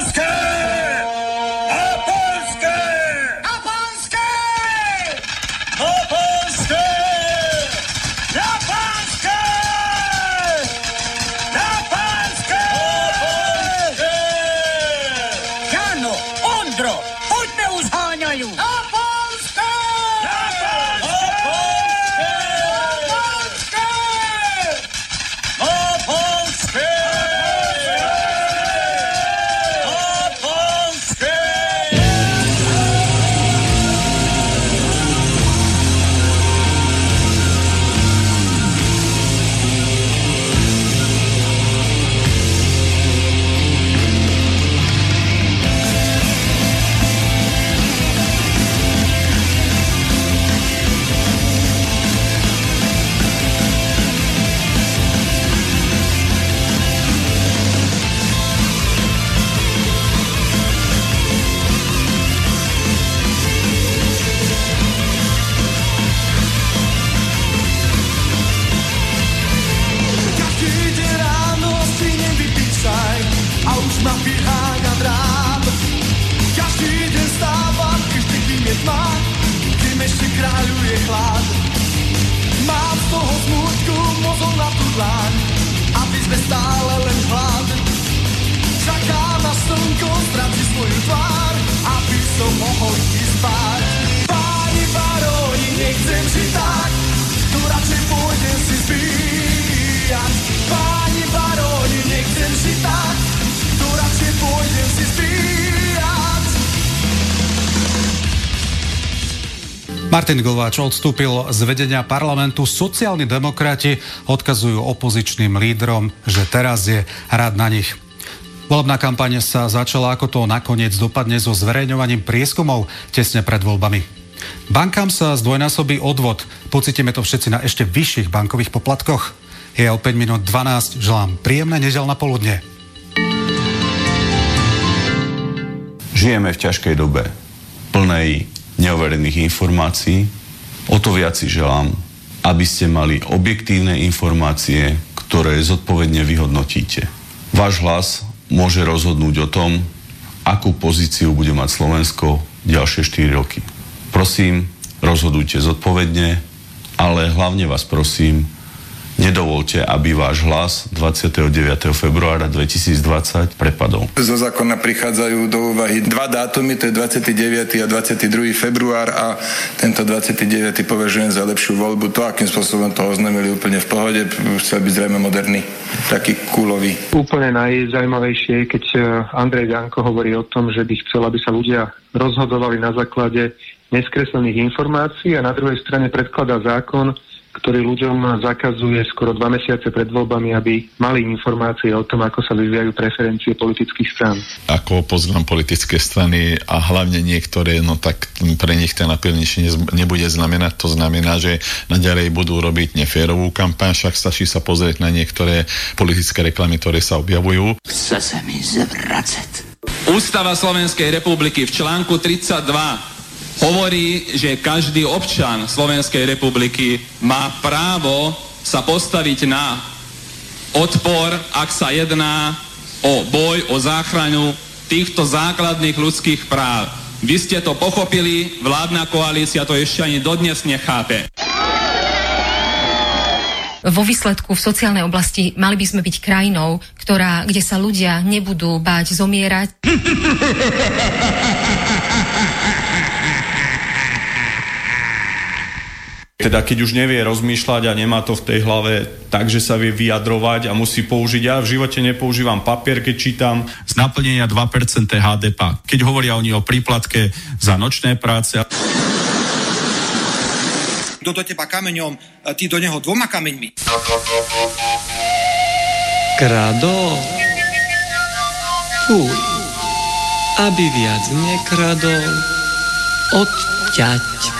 Alaska! Martin Glováč odstúpil z vedenia parlamentu. Sociálni demokrati odkazujú opozičným lídrom, že teraz je rád na nich. Volebná kampaň sa začala, ako to nakoniec dopadne so zverejňovaním prieskumov tesne pred voľbami. Bankám sa zdvojnásobí odvod. Pocítime to všetci na ešte vyšších bankových poplatkoch. Je o 5 minút 12. Želám príjemné nedelné poludne. Žijeme v ťažkej dobe, plnej neoverených informácií. O to viac si želám, aby ste mali objektívne informácie, ktoré zodpovedne vyhodnotíte. Váš hlas môže rozhodnúť o tom, akú pozíciu bude mať Slovensko ďalšie 4 roky. Prosím, rozhodujte zodpovedne, ale hlavne vás prosím, Nedovolte, aby váš hlas 29. februára 2020 prepadol. Zo zákona prichádzajú do úvahy dva dátumy, to je 29. a 22. február a tento 29. považujem za lepšiu voľbu. To, akým spôsobom to oznámili úplne v pohode, chcel byť zrejme moderný, taký kúlový. Úplne najzajímavejšie je, keď eh, Andrej Janko hovorí o tom, že by chcel, aby sa ľudia rozhodovali na základe neskreslených informácií a na druhej strane predkladá zákon, ktorý ľuďom zakazuje skoro dva mesiace pred voľbami, aby mali informácie o tom, ako sa vyvíjajú preferencie politických strán. Ako poznám politické strany a hlavne niektoré, no tak pre nich ten apel nič nebude znamenať. To znamená, že naďalej budú robiť neférovú kampaň, však stačí sa pozrieť na niektoré politické reklamy, ktoré sa objavujú. Chce sa mi zvracať. Ústava Slovenskej republiky v článku 32 hovorí, že každý občan Slovenskej republiky má právo sa postaviť na odpor, ak sa jedná o boj, o záchranu týchto základných ľudských práv. Vy ste to pochopili, vládna koalícia to ešte ani dodnes nechápe. Vo výsledku v sociálnej oblasti mali by sme byť krajinou, ktorá, kde sa ľudia nebudú báť zomierať. Teda keď už nevie rozmýšľať a nemá to v tej hlave tak, že sa vie vyjadrovať a musí použiť. Ja v živote nepoužívam papier, keď čítam. Z naplnenia 2% HDP. Keď hovoria oni o príplatke za nočné práce. Kto do teba kameňom, ty do neho dvoma kameňmi. Krado. Fuj. Aby viac nekradol. Odťať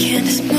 can't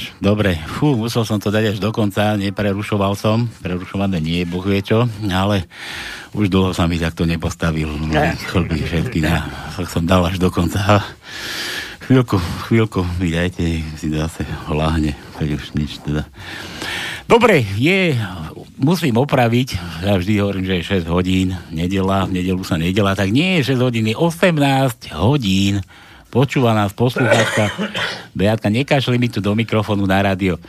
už. Dobre, fú, musel som to dať až do konca, neprerušoval som, prerušované nie, boh vie čo, ale už dlho sa mi takto nepostavil. Ne. Chlby všetky na, som dal až do konca. Chvíľku, chvíľku, dajte, si zase láhne, tak už nič teda. Dobre, je, musím opraviť, ja vždy hovorím, že je 6 hodín, nedela, v nedelu sa nedela, tak nie je 6 hodín, je 18 hodín. Počúva nás poslucháčka. Beatka, nekašli mi tu do mikrofónu na rádio.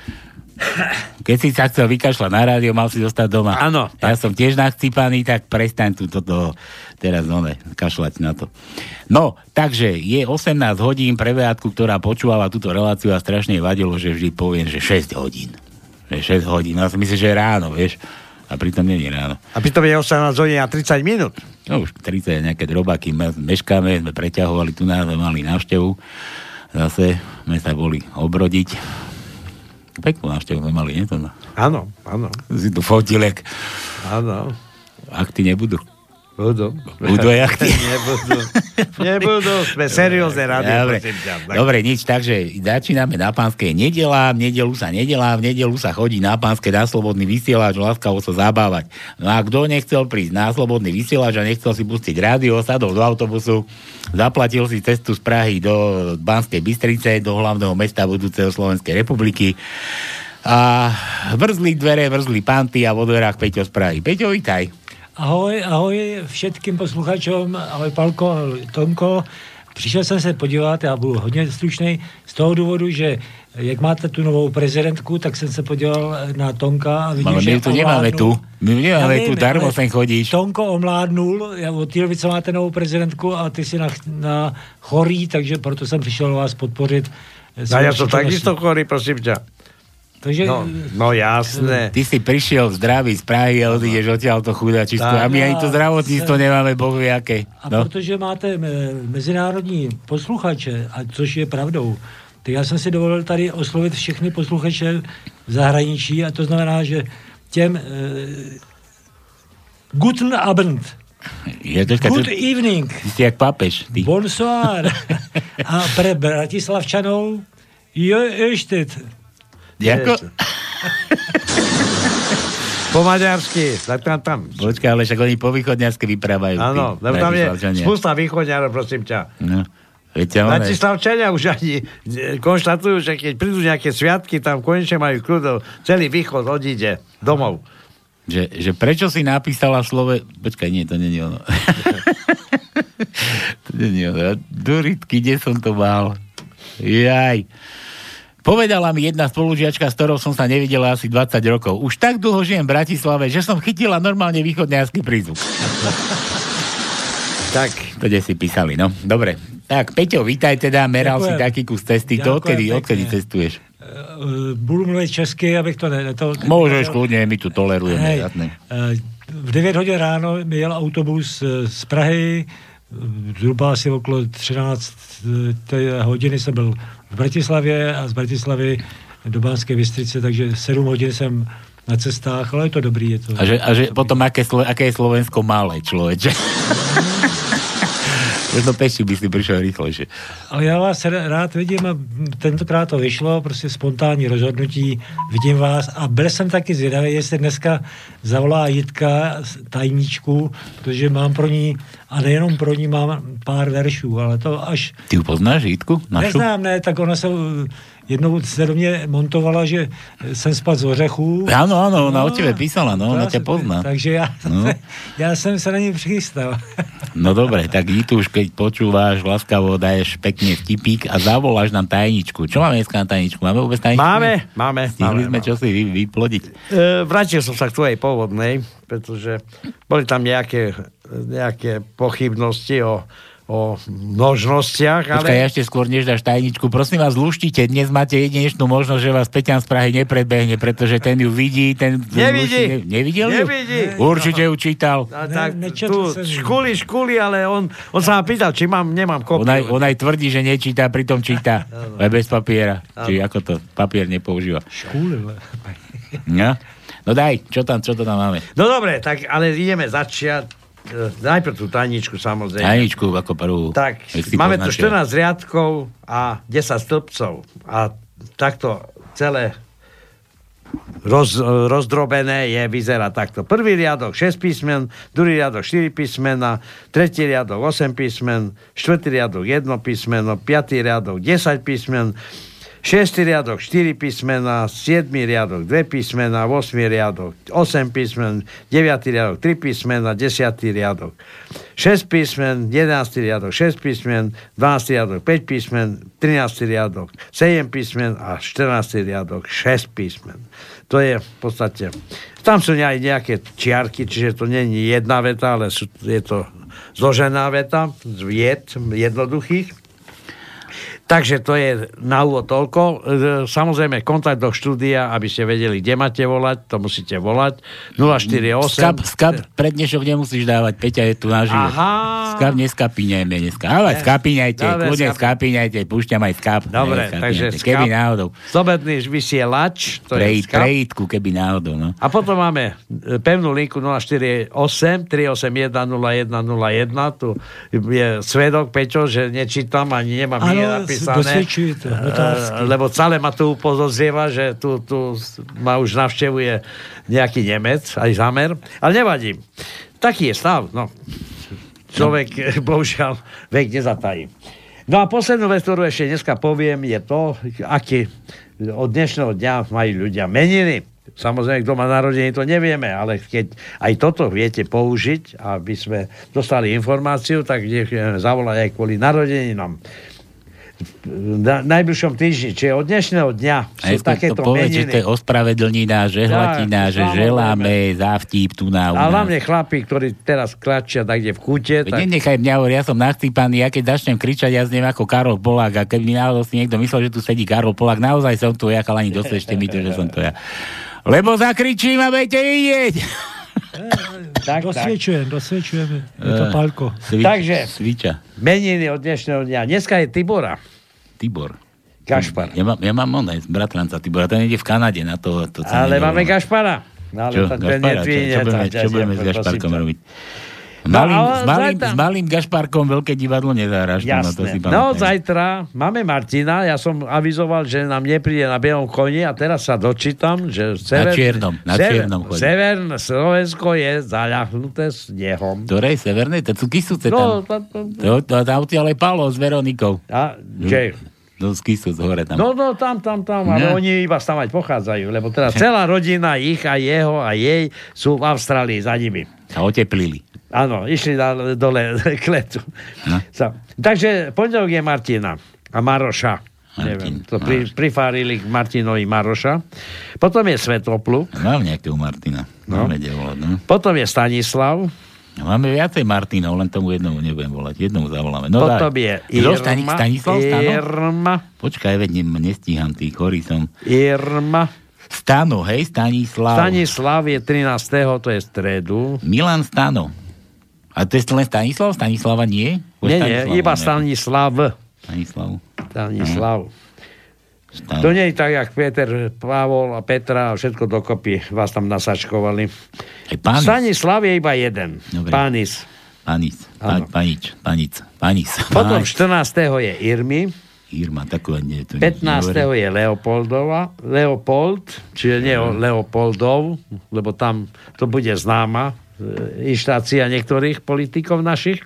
Keď si sa chcel vykašľať na rádio, mal si zostať doma. Áno. Ja som tiež nachcípaný, tak prestaň tu toto teraz no ne, kašľať na to. No, takže je 18 hodín pre Beatku, ktorá počúvala túto reláciu a strašne vadilo, že vždy poviem, že 6 hodín. Že 6 hodín. Ja si myslím, že ráno, vieš. A pritom je ráno. A pritom je 18 hodín a 30 minút. No už 30 nejaké drobaky me- meškáme, sme preťahovali tu nás, mali návštevu. Zase sme sa boli obrodiť. Peknú návštevu sme mali, nie to? no? Áno, áno. Si tu fotil, jak Áno. akty nebudú. Budú. Budú aj akty. Nebudú. Nebudú. Sme seriózne rádio, Dobre, prosím ťa. Tak- Dobre, nič, takže začíname na pánskej nedela, v nedelu sa nedelá, v nedelu sa chodí na pánske na slobodný vysielač, láskavo sa zabávať. No a kto nechcel prísť na slobodný vysielač a nechcel si pustiť rádio, sadol do autobusu, zaplatil si cestu z Prahy do Banskej Bystrice, do hlavného mesta budúceho Slovenskej republiky a vrzli dvere, vrzli panty a vo dverách Peťo z Prahy. Peťo, vítaj. Ahoj, ahoj všetkým posluchačům, ahoj Palko, ahoj Tomko. Přišel jsem se podívat, já budu hodně stručný, z toho důvodu, že jak máte tu novou prezidentku, tak jsem se podíval na Tonka a vidím, Ale že my tu nemáme omládnul- tu. My nemáme Já tu, darmo sem chodíš. Tonko omládnul, já od té doby, co máte novou prezidentku a ty si na, na chorý, takže proto jsem přišel vás podpořit. No ja som takisto chorý, prosím ťa. Takže... No, no jasné. Ty si prišiel zdravý z Prahy a odídeš odtiaľ to chudačisko. A my ani to zdravotníctvo nemáme, bohu jaké. A No. protože máte me- mezinárodní posluchače, a což je pravdou, tak já jsem si dovolil tady oslovit všechny posluchače v zahraničí a to znamená, že těm eh, Guten Abend, Je to Good evening, Ty si jak papež. Ty. bonsoir a pre Bratislavčanov je ešte. Jako? Po maďarsky, tak tam, tam. Počkaj, ale však oni po východňarsky vyprávajú. Áno, lebo tam je spústa východňarov, prosím ťa. No. Viete, Bratislavčania už ani e, konštatujú, že keď prídu nejaké sviatky, tam konečne majú kľud, celý východ odíde domov. že, že prečo si napísala slove... Počkaj, nie, to je ono. to je ono. Duritky, kde som to mal? Jaj. Povedala mi jedna spolužiačka, s ktorou som sa nevidela asi 20 rokov. Už tak dlho žijem v Bratislave, že som chytila normálne východňarský prízvuk. tak. To kde si písali, no. Dobre. Tak, Peťo, vítaj teda, meral si Ďakujem. taký kus cesty. To Ďakujem odkedy, pekne. odkedy cestuješ? Eh, budu mluvit česky, abych to ne... To, Môžeš kľudne, my tu tolerujeme. Hej, eh, v 9 hodin ráno mi jel autobus eh, z Prahy, zhruba asi okolo 13 té hodiny jsem byl v Bratislavě a z Bratislavy do Banské Bystrice, takže 7 hodin jsem na cestách, ale je to dobrý. Je to, A že, a že potom aké, Slo- aké je Slovensko malé, človeče. Možno peši by si prišiel rýchlejšie. Ale já vás rád vidím a tentokrát to vyšlo, prostě spontánní rozhodnutí, vidím vás a byl jsem taky zvědavý, jestli dneska zavolá Jitka tajničku, protože mám pro ní, a nejenom pro ní, mám pár veršů, ale to až... Ty ju poznáš, Jitku? Našu? Neznám, ne, tak ona se, jednou se do mě montovala, že jsem spad z ořechů. Áno, áno, ona o tebe písala, no, ona ťa pozná. Takže já, No. já jsem se na ní přichystal. No dobre, tak Itu už keď počúvaš, láskavo daješ pekne vtipík a zavoláš nám tajničku. Čo máme dneska na tajničku? Máme vôbec tajničku? Máme, máme, Stihli máme, sme čo si vy, vyplodiť. E, vrátil som sa k tvojej pôvodnej, pretože boli tam nejaké, nejaké pochybnosti o, o množnostiach, Počkaj, ja ale... ešte skôr než dáš tajničku. Prosím vás, luštite, dnes máte jedinečnú možnosť, že vás Peťan z Prahy nepredbehne, pretože ten ju vidí, ten... Nevidí. Luští- Nevidel ju? Nevidí. Určite ju čítal. A tak, tu škuli, škuli, ale on, on sa ma pýtal, či mám, nemám kopiu. On aj, on aj tvrdí, že nečíta, pritom číta. Ale bez papiera. Či ako to, papier nepoužíva. Škúlil. No? no daj, čo tam, čo to tam máme? No dobre, tak ale ideme začiať. E, Najprv tú tajničku samozrejme. Tajničku ako prvú. Tak, máme tu poznačia. 14 riadkov a 10 stĺpcov. A takto celé roz, rozdrobené je, vyzerá takto. Prvý riadok 6 písmen, druhý riadok 4 písmena, tretí riadok 8 písmen, štvrtý riadok 1 písmeno, piatý riadok 10 písmen, Šiestý riadok 4 písmena, 7 riadok 2 písmena, 8 riadok 8 písmen, 9 riadok 3 písmena, 10 riadok 6 písmen, 11 riadok 6 písmen, 12 riadok 5 písmen, 13 riadok 7 písmen a 14 riadok 6 písmen. To je v podstate... Tam sú aj nejaké čiarky, čiže to nie je jedna veta, ale sú, je to zložená veta z vied jednoduchých. Takže to je na úvod toľko. E, Samozrejme, kontakt do štúdia, aby ste vedeli, kde máte volať, to musíte volať. 048. Skap, skap pred dnešok nemusíš dávať, Peťa je tu naživo. Aha. Skap neskapíňajme dneska. Ale skapíňajte, Dobre, kľudne skap- skapíňajte, púšťam aj skap. Dobre, Ne, takže skapíňajte, Keby skap- náhodou. Slobodný vysielač, to Pre, je skap. prejítku, keby náhodou, no. A potom máme e, pevnú linku 048 381 0101. Tu je svedok, Peťo, že nečítam ani nemám nie napísané. dosvedčuje to, notársky. E, Lebo celé ma tu upozorzieva, že tu, tu ma už navštevuje nejaký Nemec, aj zamer. Ale nevadí. Taký je stav, no. Človek, no. bohužiaľ, vek nezatají. No a poslednú vec, ktorú ešte dneska poviem, je to, aký od dnešného dňa majú ľudia meniny. Samozrejme, kto má narodenie, to nevieme, ale keď aj toto viete použiť, aby sme dostali informáciu, tak nech zavolať aj kvôli narodeninám. Na najbližšom týždni, čiže od dnešného dňa sú to, to takéto povedz, že to meniny. je ospravedlnina, žehlatina, Tak, že želáme za vtip tu na A hlavne chlapi, ktorí teraz klačia tak, kde v kúte, tak Nenechaj mňa hovoriť, ja som nachcípaný, ja keď začnem kričať, ja zniem ako Karol Polák a keď mi náhodou si niekto myslel, že tu sedí Karol Polák, naozaj som tu ja, chalani, dosvedčte mi to, že som to ja. Lebo zakričím a budete vidieť. tak, Dosvedčujem, dosvedčujem. Je to Eh, palko. Svič, Takže. Sviča. meniny od dnešného dňa. Dneska je Tibora. Tibor. Gašpar. Ja mám, ja mám onaj, bratranca Tibora, ten je v Kanade na to. to Ale máme Gašpara. No, ale Čo, Gašpara, čo, čo, budeme, tak, čo budeme s Gašparkom ťa. robiť? No, Malým, ale s, malým, zajtra- s malým Gašparkom veľké divadlo nezahráš. no, to si Jasné. No, zajtra máme Martina. Ja som avizoval, že nám nepríde na bielom koni a teraz sa dočítam, že sever, čiernom, na čiernom chodí. Severné Slovensko je zaľahnuté snehom. Ktorej severnej? To sú Kisuce No, tam. to, to, tam ti ale Palo s Veronikou. a, že, No, z Kisuc hore tam. No, no, tam, tam, tam, ale No. oni iba stavať pochádzajú, lebo teda celá rodina ich a jeho a jej sú v Austrálii za nimi. A oteplili. Áno, išli na, dole k letu. No. Takže pondelok je Martina a Maroša. Martin, Neviem, to pri, prifárili k Martinovi Maroša. Potom je Svetoplu. Mám nejakého Martina. No. Volať, no. Potom je Stanislav. Máme viacej Martinov, len tomu jednomu nebudem volať. Jednomu zavoláme. No, potom daj. je? Irma. Stani- Stanislav Stano? Irma. Počkaj, veď ne, nestíham, tý chorý som. Irma. Stano, hej, Stanislav. Stanislav je 13. to je stredu. Milan Stano. A to je len Stanislav? Stanislava nie? Bo Nie, Stanislav nie, iba. Stanislav. Stanislav. Stanislav. Stano. To nie je tak, jak Peter, Pavol a Petra a všetko dokopy vás tam nasačkovali. Aj Pánis. Stanislav je iba jeden. Dobre. Pánis. Pa, panič. Panic. Panis. Potom Panis. 14. je Irmy. Irma, taková nie. To 15. je Leopoldova. Leopold, čiže nie Leopoldov, lebo tam to bude známa inštácia niektorých politikov našich.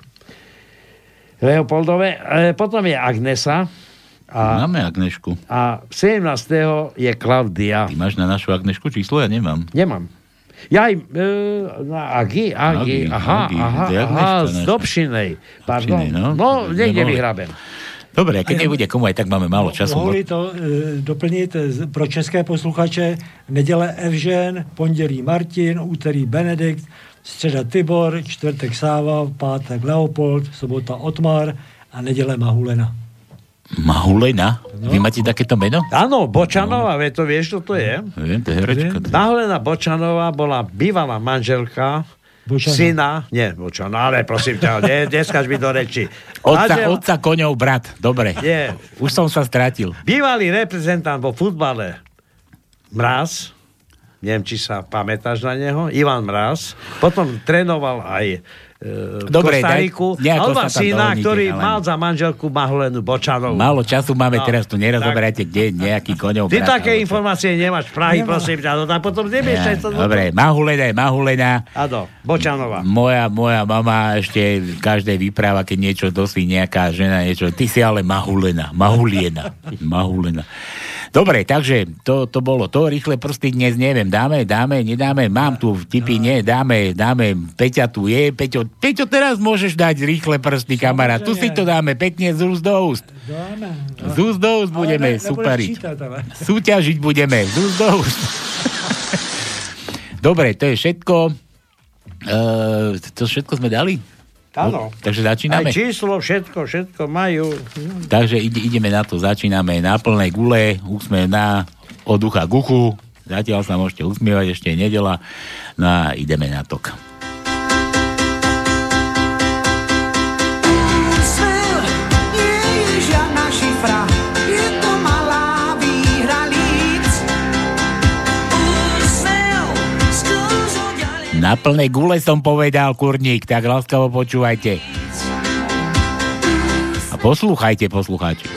Leopoldové. E, Potom je Agnesa. A, Máme Agnešku. a 17. je Klaudia. Ty máš na našu Agnešku číslo? Ja nemám. Nemám. Ja im, e, na Agi, Agi, Agi, aha, Agi, aha, aha, z. Dobšinej. Pardon. Dobšinej, no. no, niekde vyhrabem. Dobre, a keď nebude komu, aj tak máme málo času. Mohli to e, doplnit pro české posluchače. Neděle Evžen, pondělí Martin, úterý Benedikt, středa Tibor, čtvrtek Sáva, pátek Leopold, sobota Otmar a neděle Mahulena. Mahulena? Vy máte takéto meno? Áno, Bočanová, vie to vieš, čo to je? Viem, to je herečka. Naholená Bočanová bola bývalá manželka Bočana. syna, nie Bočana, ale prosím ťa, ne, neskaž mi do reči. Otca, Manžel- otca koňov brat. Dobre. Nie. Už som sa stratil. Bývalý reprezentant vo futbale Mraz, neviem, či sa pamätáš na neho, Ivan Mraz, potom trénoval aj e, Dobre, Kostariku. daj- nejako A on má tam syna, ktorý ale- mal za manželku Maholenú Bočanovú. Málo času máme No, teraz, tu nerozoberáte, kde nejaký koňov Ty brat. také informácie nemáš v Prahy, Nemá. prosím ťa, no tak potom nemiešaj to. do Dobre, Mahulena je Mahulena. Áno, Bočanová. Moja, moja mama ešte každej vypráva, keď niečo dosí nejaká žena, niečo. Ty si ale Mahulena, Mahuliena, Mahulena. Dobre, takže to, to bolo to. Rýchle prsty dnes neviem. Dáme, dáme, nedáme. Mám tu vtipy, nie, dáme, dáme. Peťa tu je. Peťo, Peťo, teraz môžeš dať rýchle prsty, kamarát. Tu si to dáme pekne z úst do úst. Dáme. Z úst do úst budeme ne- superiť. čítať. Súťažiť budeme. Z úst do úst. Dobre, to je všetko. Uh, to všetko sme dali? Áno. Takže začíname. Aj číslo, všetko, všetko majú. Takže ide, ideme na to, začíname na plnej gule, úsmev na od ucha k uchu. Zatiaľ sa môžete usmievať, ešte je nedela. No a ideme na tok. Na plnej gule som povedal, kurník, tak láskavo počúvajte. A poslúchajte, poslucháči.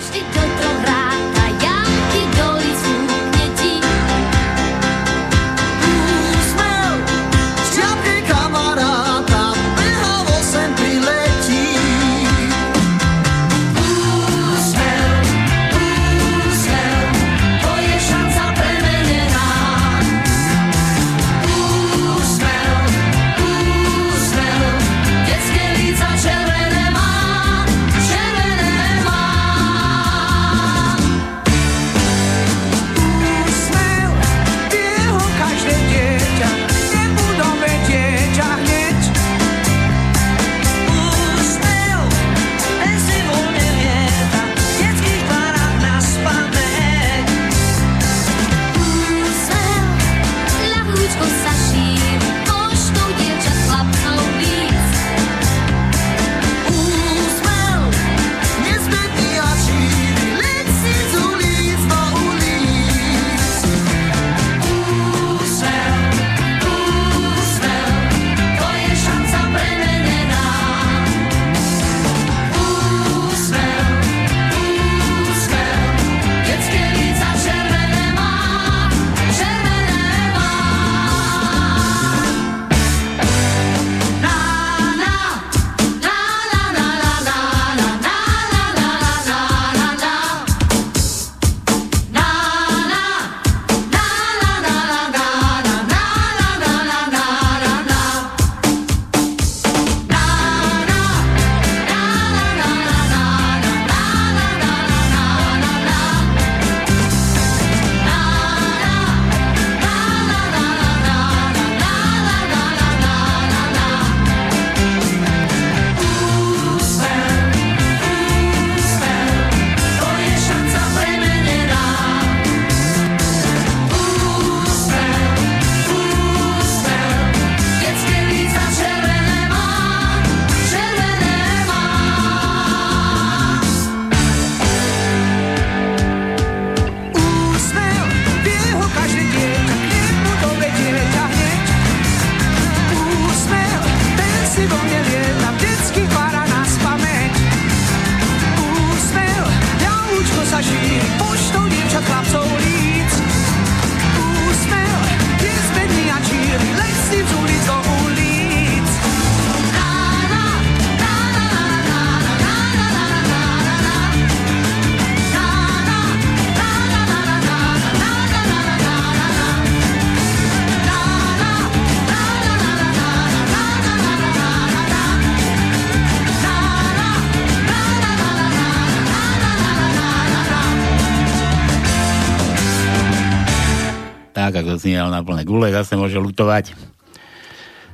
Si na plné gule, zase môže lutovať.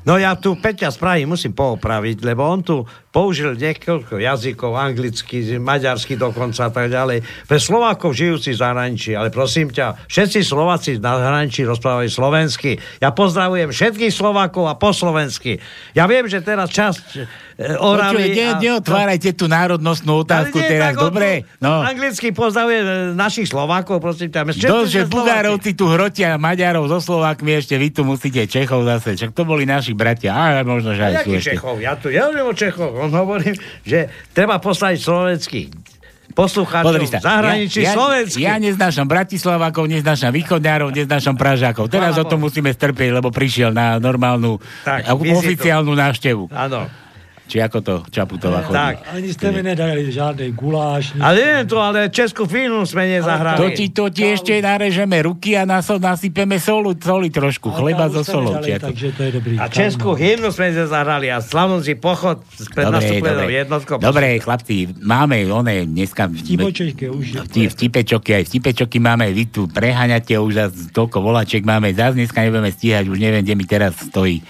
No ja tu Peťa z Prahy musím poopraviť, lebo on tu použil niekoľko jazykov, anglicky, maďarsky dokonca a tak ďalej, pre Slovákov žijúci v zahraničí. Ale prosím ťa, všetci Slováci na zahraničí rozprávajú slovensky. Ja pozdravujem všetkých Slovákov a po slovensky. Ja viem, že teraz časť e, Oravy... Počuj, ne, neotvárajte tú národnostnú otázku nie, teraz, dobre? No. Anglicky pozdravujem e, našich Slovákov, prosím ťa. Dosť, že. Bugárovci tu hrotia Maďarov so Slovákmi, ešte vy tu musíte Čechov zase. Čak to boli naši bratia. A možno, že A aj sú. Čechov? Ja tu ja o Čechov. On hovorím, že treba poslať slovenských poslucháčov v zahraničí ja, ja, ja neznášam Bratislavakov, neznášam východňárov, neznášam Pražákov. Teraz o Chvála tom musíme strpieť, lebo prišiel na normálnu Tak, oficiálnu návštevu. Áno. Či ako to Čaputová chodí. Tak. Ani ste mi nedali žiadny guláš. nič. Ale neviem to, ale českú filmu sme nezahrali. To ti, to ti ešte narežeme ruky a nas, nasypeme solu, soli trošku, chleba so solou. ako. Takže to je dobrý. A českú hymnu sme nezahrali a slavnúci pochod pred Dobre, nastupujem dobre. jednotkou. Dobre, chlapci, máme one dneska... Vtipočejke už. Vti, vtipečoky, aj vtipečoky máme, vy tu preháňate už toľko volačiek máme, zase dneska nebudeme stíhať, už neviem, kde mi teraz stojí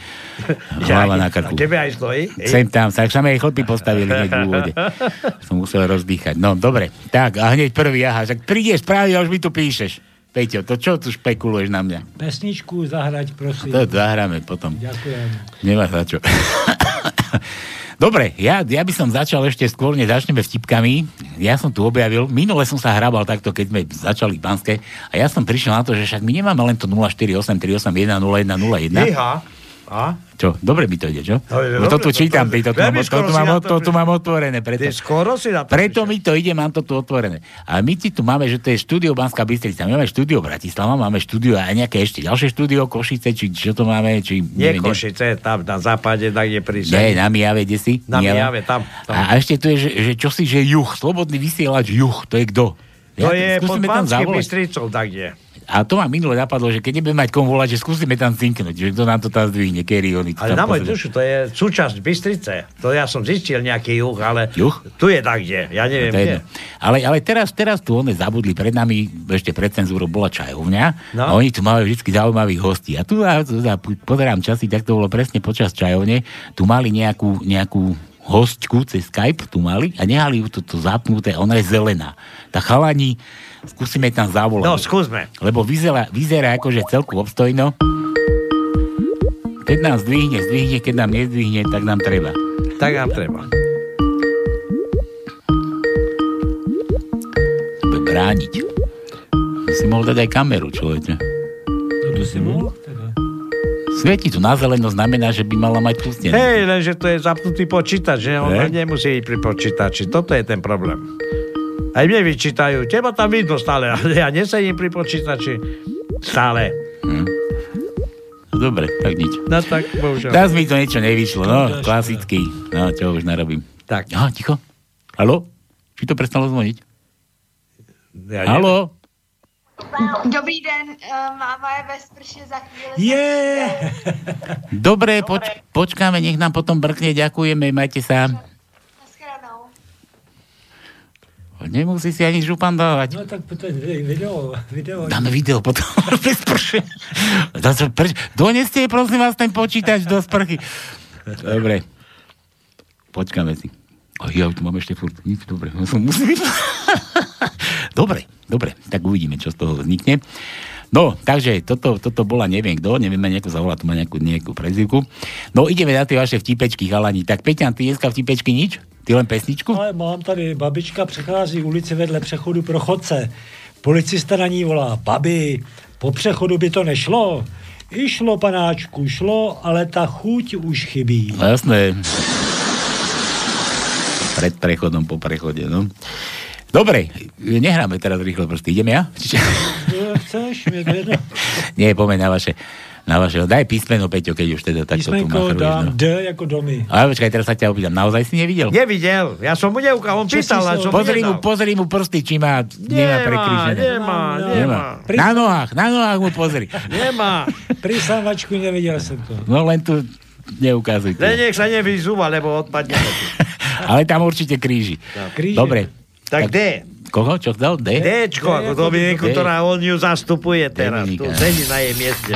hlava na krku. A tebe aj stojí? Sem tam, sa sa mi aj chlpy postavili hneď v úvode. Som musel rozdýchať. No, dobre. Tak, a hneď prvý, aha, tak prídeš správy a už mi tu píšeš. Peťo, to čo tu špekuluješ na mňa? Pesničku zahrať, prosím. To zahráme potom. Ďakujem. Nemá za čo. Dobre, ja, ja by som začal ešte skôr, než začneme vtipkami. Ja som tu objavil, minule som sa hrabal takto, keď sme začali v Banske, a ja som prišiel na to, že však my nemáme len to 0483810101. Iha. A? Čo, dobre mi to ide, čo? No, je No, to tu čítam, to- to, veľmi to, tu si mám, to, tu mám otvorené. Preto, skoro si na to preto mi to ide, mám to tu otvorené. A my ti tu máme, že to je štúdio Banská Bystrica. My máme štúdio Bratislava, máme štúdio a nejaké ešte ďalšie štúdio Košice, či čo to máme, či... Nie neviem, Košice, tam na západe, tak kde pri Nie, na Mijave, kde si? Na. Mijave, tam. tam. A, a ešte tu je, že, že čo si, že juh, slobodný vysielač juh, to je kto? To je pod Banským. Bystricou, tak je. A to ma minule napadlo, že keď nebudeme mať komu volať, že skúsime tam cinknúť, že kto nám to tam zdvihne, Kerry, oni Ale na môj dušu, to je súčasť Bystrice. To ja som zistil nejaký juh, ale Juh? tu je tak, kde. Ja neviem, je kde. Ale, ale teraz, teraz tu one zabudli, pred nami ešte pred cenzúrou bola čajovňa No. a oni tu majú vždy zaujímavých hostí. A tu, a, tu a pozerám časy, tak to bolo presne počas čajovne, tu mali nejakú, nejakú hostku cez Skype, tu mali a nehali ju to, to zapnuté, ona je zelená. Tá chalani, skúsime tam zavolať. No, skúsme. Lebo vyzerá, vyzerá akože celku obstojno. Keď nám zdvihne, zdvihne, keď nám nezdvihne, tak nám treba. Tak nám treba. Bude brániť. To si mohol dať aj kameru, človeče. To si mohol? Teda. Svieti tu na zeleno znamená, že by mala mať pustené. Hej, lenže to je zapnutý počítač, že on Ne? nemusí ísť pri počítači. Toto je ten problém. Aj mne vyčítajú. Teba tam vidno stále, ale ja nesedím pri počítači. Stále. Hm. No dobre, tak nič. No tak, bohužiaľ. Teraz mi to niečo nevyšlo, no, klasický. No, čo už narobím. Tak. Aha, ticho. Haló? Či to prestalo zvoniť? Ja Haló? Dobrý den, uh, máma je ve sprše za chvíli. Je! Dobre, poč- počkáme, nech nám potom brkne, ďakujeme, majte sa. Nemusí si ani župan dávať. No tak to je video, video. Dáme video potom bez prše. Doneste, prosím vás, ten počítač do sprchy. Dobre. Počkáme si. O, ja tu mám ešte furt. Nič, dobre. Ja som musím... dobre, dobre. Tak uvidíme, čo z toho vznikne. No, takže toto, toto bola neviem kto, neviem ani ako zavolať, tu má nejakú, nejakú prezivku. No, ideme na tie vaše vtipečky, chalani. Tak Peťan, ty dneska vtipečky nič? Ty len pesničku? Ale mám tady, babička přechází ulici vedle přechodu pro chodce. Policista na ní volá, babi, po přechodu by to nešlo. I šlo, panáčku, šlo, ale ta chuť už chybí. No, jasné. Pred prechodom, po prechode, no. Dobre, nehráme teraz rýchlo prsty. Idem ja? No, Chceš? Nie, pomeň na vaše, na vaše. Daj písmeno, Peťo, keď už teda takto tu Písmenko machruješ. dám No. D ako domy. Ale počkaj, teraz sa ťa opýtam. Naozaj si nevidel? Nevidel. Ja som mu neukal, on písal, ale som Pozri mu, pozri mu prsty, či má, nemá prekrížené. nemá, nemá. Na nohách, na nohách mu pozri. Nemá. Pri sávačku nevedel som to. No len tu neukazujte. Len nech sa nevyzúva, lebo odpadne. Ale tam určite kríži. Kríži. Dobre. Tak D. Koho? Čo dal? D? Dčko, ako Dominiku, ktorá on ju zastupuje teraz. Tu sedí na jej mieste.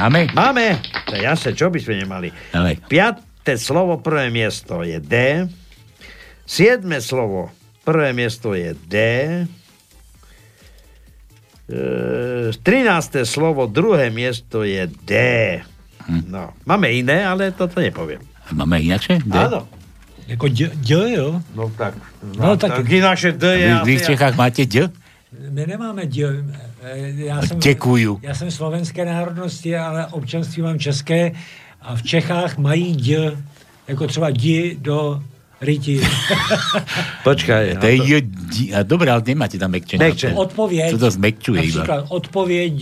Máme? Máme. To je jasné, čo by sme nemali. Ale. Piaté slovo, prvé miesto je D. Siedme slovo, prvé miesto je D. E, 13. slovo, druhé miesto je D. No, máme iné, ale toto nepoviem. Máme inakšie? D? Áno. Jako D, D jo? No tak. No, tak, tak inakšie D je... Vy, vy v Čechách máte D? My nemáme D. Eh, Já jsem, Děkuju. Já jsem slovenské národnosti, ale občanství mám české a v Čechách mají D, jako třeba D do ryti. Počkaj. To je J, D- a Dobre, ale nemáte tam mekčenie. Odpověď. To to zmekčuje iba. Například odpověď.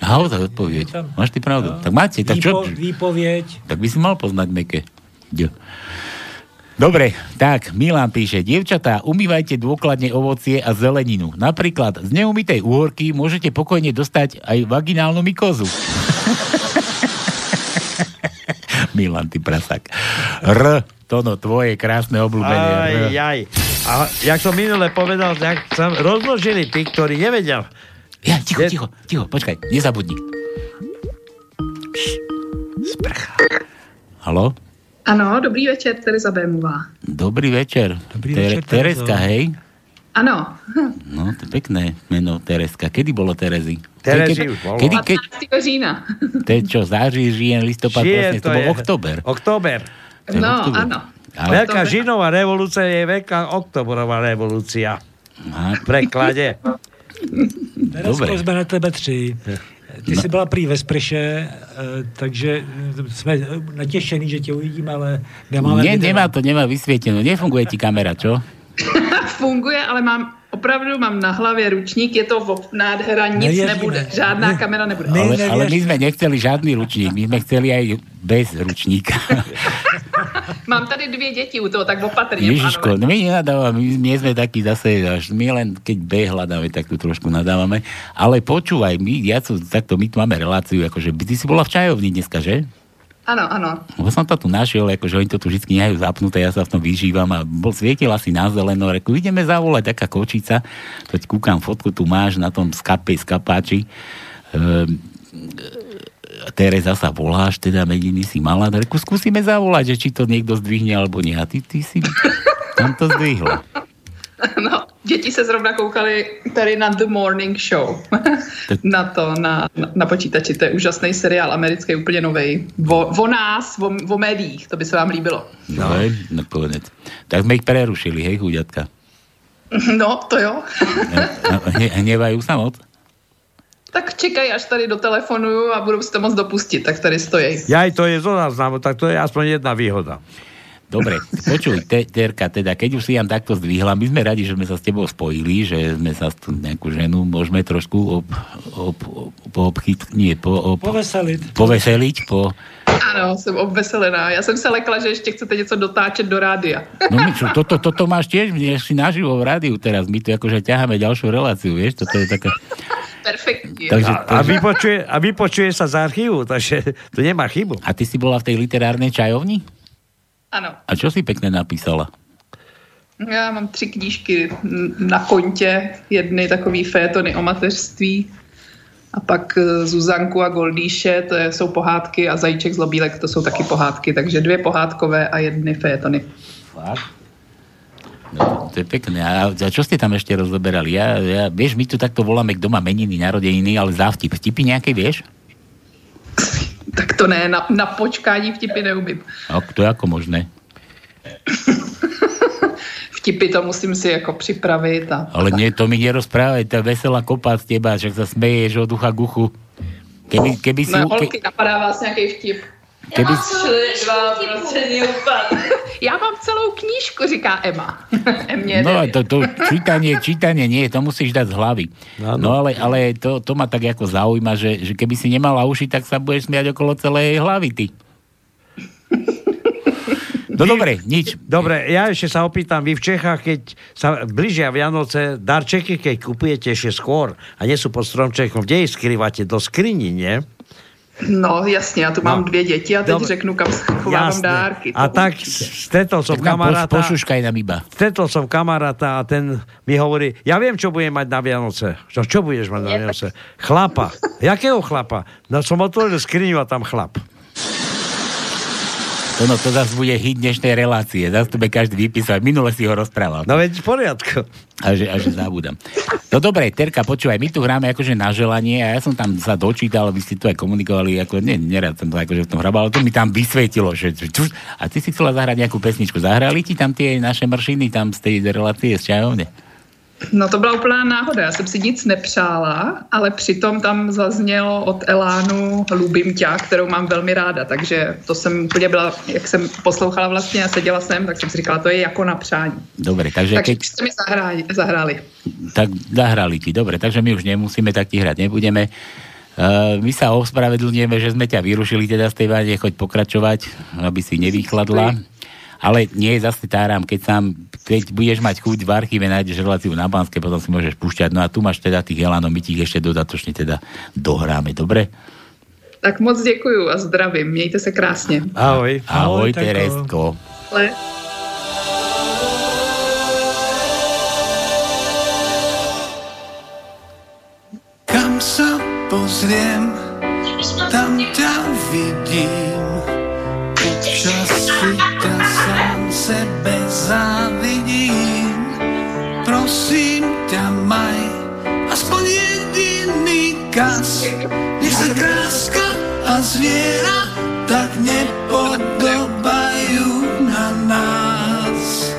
Aha, to je odpověď. Máš ty pravdu. Tak máte, tak čo? Výpo, výpověď. Tak by si mal poznať meké. D. Dobre, tak Milan píše, dievčatá, umývajte dôkladne ovocie a zeleninu. Napríklad z neumytej úhorky môžete pokojne dostať aj vaginálnu mykozu. Milan, ty prasak. R, Tono, tvoje krásne obľúbenie. Aj, R. aj. A jak som minule povedal, jak sa rozložili tí, ktorí nevedia. Ja, ticho, ticho, ticho, počkaj, nezabudni. Sprcha. Halo? Ano, dobrý večer, Tereza Bémová. Dobrý večer. Dobrý Tere- večer, Terezo. Tereska, hej? Ano, No, to je pekné meno Tereska. Kedy bolo Terezy? Terezy už bolo. Kedy, ke, 15. října. to je čo, září, žien, listopad, Žije, vlastne, to, to bol je- oktober. Október. Je No, október. ano. Ale- Veľká žinová revolúcia je veľká oktoberová revolúcia. V preklade. Teresko, jsme na tebe tři. Ty jsi byla prý ve sprše, eh, takže eh, jsme natěšení, že tě uvidíme, ale nemáme video. nemá to, nemá vysvietenú. Nefunguje ti kamera, čo? Funguje, ale mám opravdu mám na hlavě ručník, je to nádhera, nic Nevěříme. nebude, žádná kamera nebude. Ale, ale my sme nechceli žiadny ručník, my sme chceli aj bez ručníka. Mám tady dvě děti u toho, tak opatrně, Ježiško, no my nenadávame, my nie sme takí zase, až my len keď B hľadáme, tak tu trošku nadávame. Ale počúvaj, my, ja som, takto my tu máme reláciu, akože ty si bola v čajovni dneska, že? Ano, ano. Lebo som to tu našiel, akože oni to tu vždy nehajú zapnuté, ja sa v tom vyžívam a bol, svietila si na zeleno, reku, ideme zavolať, taká kočica, teď kúkam fotku, tu máš na tom skape, skapáči. Ehm, Tereza sa voláš, teda mediny si mala, reku, skúsime zavolať, že či to niekto zdvihne alebo nie. A ty, ty si tam to zdvihla. No, děti se zrovna koukali tady na The Morning Show. na to, na, na, počítači. To je úžasný seriál americký, úplně nový. O, o nás, o, o médiích, to by se vám líbilo. No. no konec. Tak sme ich prerušili, hej, chuďatka. No, to jo. Hnevajú sa moc? tak čekají, až tady do telefonu a budou si to moc dopustit, tak tady stojí. Ja aj to je zo záznamu, tak to je aspoň jedna výhoda. Dobre, počuj, te, Terka, teda keď už si Jan takto zdvihla, my sme radi, že sme sa s tebou spojili, že sme sa s tú nejakú ženu môžeme trošku ob, ob, ob, poobchyt, nie, po, ob, Poveseliť. poveseliť, po... Ano, jsem obveselená. Já jsem se lekla, že ještě chcete něco dotáčet do rádia. No my, čo, toto, toto máš tiež, vieš, si naživo v rádiu teraz, my tu akože ťaháme ďalšiu reláciu, vieš, toto je taká... Perfektní. Takže, A, a, vypočuje, a vypočuje sa z archívu, takže to nemá chybu. A ty si bola v tej literárnej čajovni? Ano. A čo si pekne napísala? Já mám tři knížky na kontě, jedny takový fétony o mateřství a pak eh, Zuzanku a Goldíše, to je, jsou pohádky a Zajíček zlobílek, to jsou taky pohádky, takže dvě pohádkové a jedny fétony. Fakt? No, to je pekné. A, a čo ste tam ešte rozoberali? Ja, ja, vieš, my tu takto voláme k doma meniny, narodeniny, ale závtip. Vtipy nejaké, vieš? Tak to ne, na, na počkání vtipy neumím. A to je ako možné? Vtipy to musím si jako připravit a Ale nie, to mi nerozprávaj, tá veselá kopa z teba, že sa smeješ od ucha k uchu. Keby, keby si... Ne, Ke, holky, napadá vás nějaký vtip. Keby, Dva. Já mám celou knížku, říká Emma. Emě no a to, to čítanie, čítanie nie, to musíš dať z hlavy. No ale, ale to, to ma tak ako zaujíma, že, že keby si nemala uši, tak sa budeš smiať okolo celej hlavy, ty. No dobre, nič. Dobre, ja ešte sa opýtam, vy v Čechách, keď sa blížia Vianoce, darčeky, keď kupujete ešte skôr a nie sú pod stromčekom, kde ich skrývate? Do skrini, nie? No jasně, já tu mám No. dvě děti a teď Dobre. řeknu, kam schovávám Jasné. dárky. A tak stretol som kamaráta... poš- pošuškaj nám iba. Stretol som kamaráta a ten mi hovorí, ja viem, čo budem mať na Vianoce. Čo, čo budeš mať na Vianoce? Chlapa. Jakého chlapa? No som otvoril skriňu a tam chlap. To, no, to zase bude hit dnešnej relácie. Zase to bude každý vypísať. Minule si ho rozprával. No veď v poriadku. A že, a že zabudám. No dobre, Terka, počúvaj, my tu hráme akože na želanie a ja som tam sa dočítal, vy ste tu aj komunikovali, ako, nie, nerad som to akože v tom hrabal, ale to mi tam vysvetilo, že, a ty si chcela zahrať nejakú pesničku. Zahrali ti tam tie naše mršiny tam z tej relácie z čajovne? No to byla úplná náhoda, já jsem si nic nepřála, ale přitom tam zaznělo od Elánu Lubím tě, kterou mám velmi ráda, takže to jsem úplně byla, jak jsem poslouchala vlastně a seděla jsem, tak jsem si říkala, to je jako na přání. Dobre, takže Takže keď... už jste mi zahráli, zahráli. Tak zahrali ti, dobre, takže my už nemusíme, tak ti hrať nebudeme. Uh, my sa ospravedlňujeme, že sme ťa vyrušili teda z tej váde, choď pokračovať, aby si nevychladla. Ale nie, zase táram, keď sám, keď budeš mať chuť v archíve, nájdeš reláciu na Banske, potom si môžeš púšťať. No a tu máš teda tých Elanov, my ti ich ešte dodatočne teda dohráme, dobre? Tak moc děkuju a zdravím, mějte se krásně. Ahoj. Ahoj, Teresko. Ale... Kam sa pozriem, tam ťa vidím. Závidím. Prosím ťa, maj aspoň jediný kas. Nech sa kráska a zviera tak nepodobajú na nás.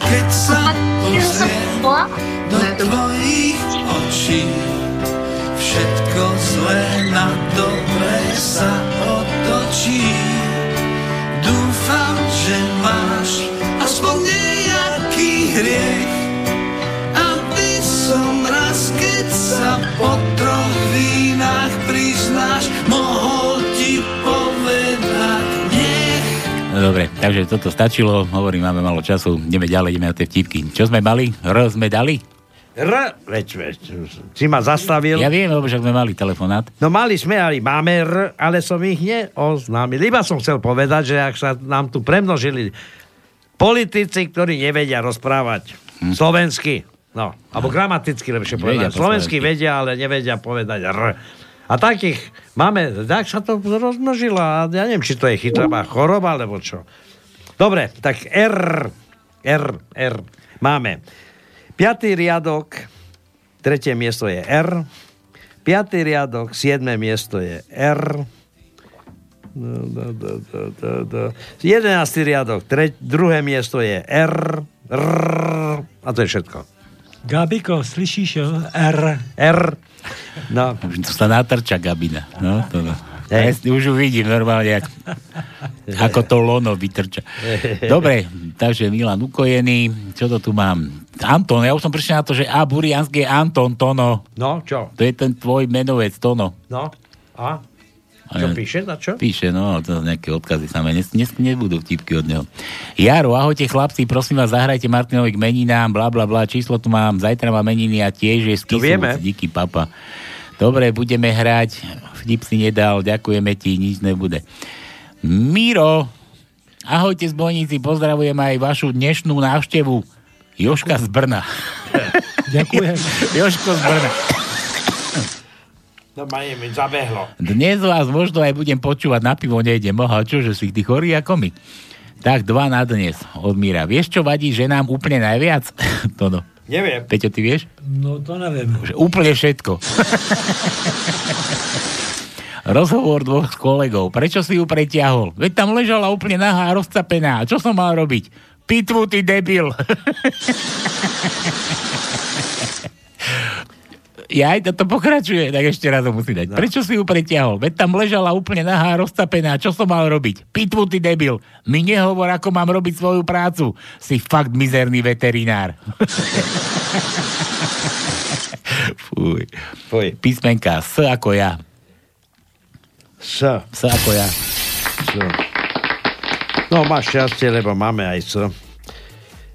Keď sa pozriem do tvojich očí, všetko zlé na dobré sa otočí. Dúfam, že máš aspoň nejaký hriech, aby som raz, keď sa po troch vínach priznáš, mohol ti povedať nech. No dobre, takže toto stačilo, hovorím, máme malo času, ideme ďalej, ideme na tie vtipky. Čo sme mali? R sme dali? R, veď, veď, si ma zastavil. Ja viem, lebo však sme mali telefonát. No mali sme, ale máme R, ale som ich neoznámil. Iba som chcel povedať, že ak sa nám tu premnožili politici, ktorí nevedia rozprávať hm. slovensky, no, alebo gramaticky lepšie povedať. po Slovensky slovensky. vedia, ale nevedia povedať R. A takých máme, tak sa to rozmnožilo a ja neviem, či to je chytrá choroba, alebo čo. Dobre, tak R, R, R máme. Piatý riadok, tretie miesto je R. Piatý riadok, siedme miesto je R. Do, do, do, do, do, do. Jedenáctý riadok, tre, druhé miesto je R. R. A to je všetko. Gabiko, slyšíš, jo? R. R. No. To sa natrča Gabina. No, to, no. Hej. Ja už ju vidím normálne, jak, ako to lono vytrča. Dobre, takže Milan ukojený. Čo to tu mám? Anton, ja už som prišiel na to, že A. Burianský je Anton Tono. No, čo? To je ten tvoj menovec Tono. No. A? Čo píše? Na čo? Píše, no, to nejaké odkazy samé. Dnes, dnes nebudú vtipky od neho. Jaro, ahojte chlapci, prosím vás, zahrajte Martinovi k meninám, bla bla bla, číslo tu mám, zajtra má meniny a tiež je z díky papa. Dobre, budeme hrať, vtip si nedal, ďakujeme ti, nič nebude. Miro, ahojte z Bojnici, pozdravujem aj vašu dnešnú návštevu. Joška z Brna. Ďakujem. Joško z Brna. No, mi zabehlo. Dnes vás možno aj budem počúvať, na pivo nejdem. Aha, čože si ty chorý ako my? Tak dva na dnes od Míra. Vieš, čo vadí ženám úplne najviac? to no. Neviem. Peťo, ty vieš? No to neviem. Že úplne všetko. Rozhovor dvoch kolegov. Prečo si ju pretiahol? Veď tam ležala úplne nahá a rozcapená. Čo som mal robiť? Pitvu, ty debil. Ja aj toto pokračuje, tak ešte raz to musí dať. No. Prečo si ju pretiahol? Veď tam ležala úplne nahá, roztapená. Čo som mal robiť? Pitvu, ty debil. Mi nehovor, ako mám robiť svoju prácu. Si fakt mizerný veterinár. Fuj. Fuj. Písmenka S ako ja. S. S ako ja. S. No, máš šťastie, lebo máme aj S.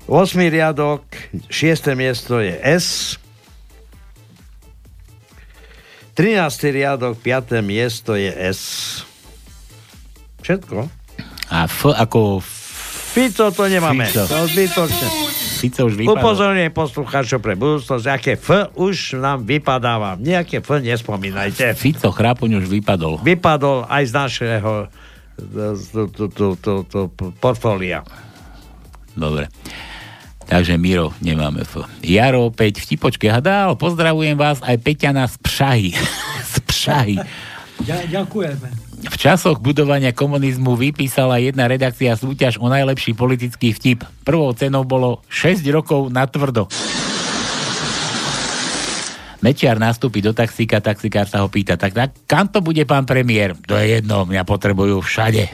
8. riadok, 6. miesto je S. 13. riadok, 5. miesto je S. Všetko? A F ako... Fico to nemáme. Fico. To zbytočne. Fico už vypadol. Upozorňujem poslucháčov pre budúcnosť, aké F už nám vypadáva. Nejaké F nespomínajte. Fico Chrápoň už vypadol. Vypadol aj z našeho tu- tu- tu- portfólia. Dobre. Takže Miro, nemáme F. Jaro opäť vtipočke hadál. Pozdravujem vás aj Peťana z Pšahy. z Pšahy. Ďakujeme. V časoch budovania komunizmu vypísala jedna redakcia súťaž o najlepší politický vtip. Prvou cenou bolo 6 rokov na tvrdo. Mečiar nastúpi do taxíka, taxikár sa ho pýta, tak, tak kam to bude pán premiér? To je jedno, mňa potrebujú všade.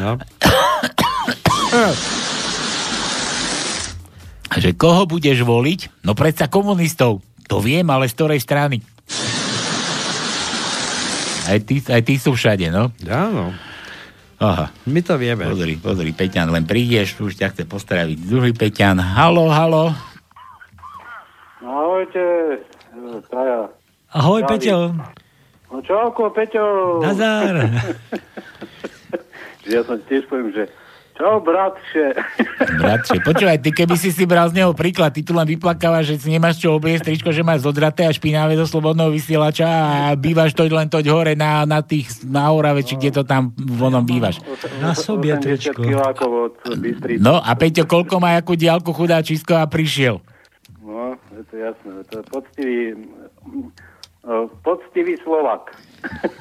No. A že koho budeš voliť? No predsa komunistov. To viem, ale z ktorej strany? Aj tí, aj tí sú všade, no? Áno. Aha. My to vieme. Pozri, pozri, Peťan, len prídeš, už ťa chce postraviť. Druhý Peťan, halo, halo. Ahojte, Taja. Ahoj, Zdraví. Peťo. No čauko, Peťo. Nazar. Ja som tiež poviem, že čau, bratše. Bratče, počúvaj, ty keby si si bral z neho príklad, ty tu len vyplakávaš, že si nemáš čo obliecť tričko, že máš zodraté a špinavé do slobodného vysielača a bývaš toť len toť hore na, na tých, na Orave, či kde to tam vonom bývaš. Na sobie tričko. No a Peťo, koľko má akú diálku chudáčisko a prišiel? No, je to jasné. To je poctivý, mm, poctivý Slovak.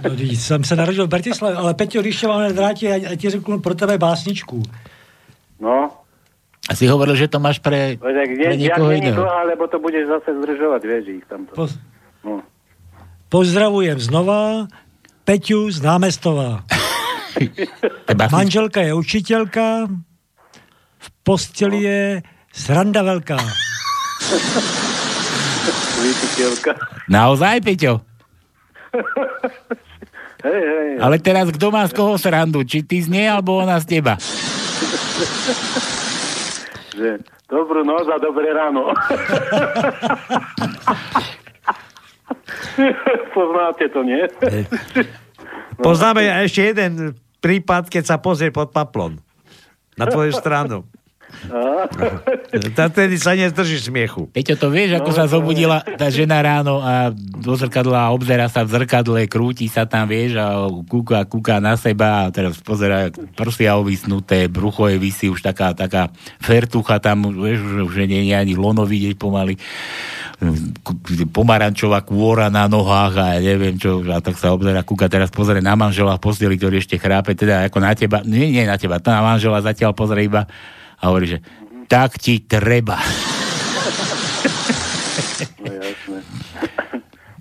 No, jsem se narodil v Bratislave, ale Peťo, když tě máme já, já ti řeknu pro tebe básničku. No, A si hovoril, že to máš pre, tak pre nie, niekoho iného. dlhá, lebo to budeš zase zdržovať, vieš ich tamto. Poz- No. Pozdravujem znova Peťu z Námestova. Manželka je učitelka, v posteli je sranda veľká. Naozaj, Peťo? Hej, hej. Ale teraz kto má z koho srandu? Či ty z nej, alebo ona z teba? Že dobrú noc a dobré ráno. Poznáte to, nie? Poznáme ešte jeden prípad, keď sa pozrie pod paplon. Na tvoju stranu. Tedy sa nezdržíš smiechu. Peťo, to vieš, ako No, sa zobudila tá žena ráno a do zrkadla a obzera sa v zrkadle, krúti sa tam, vieš, a kúka, kúka na seba a teraz pozera prsia ovisnuté, brucho je vysí už taká, taká fertucha tam, vieš, už nie je ani lono vidieť pomaly pomarančová kôra na nohách a ja neviem čo, a tak sa obzera, kúka teraz pozrie na manžela v posteli, ktorý ešte chrápe, teda ako na teba, nie, nie na teba, tá manžela zatiaľ pozrie iba a hovorí, že tak ti treba. No jasné.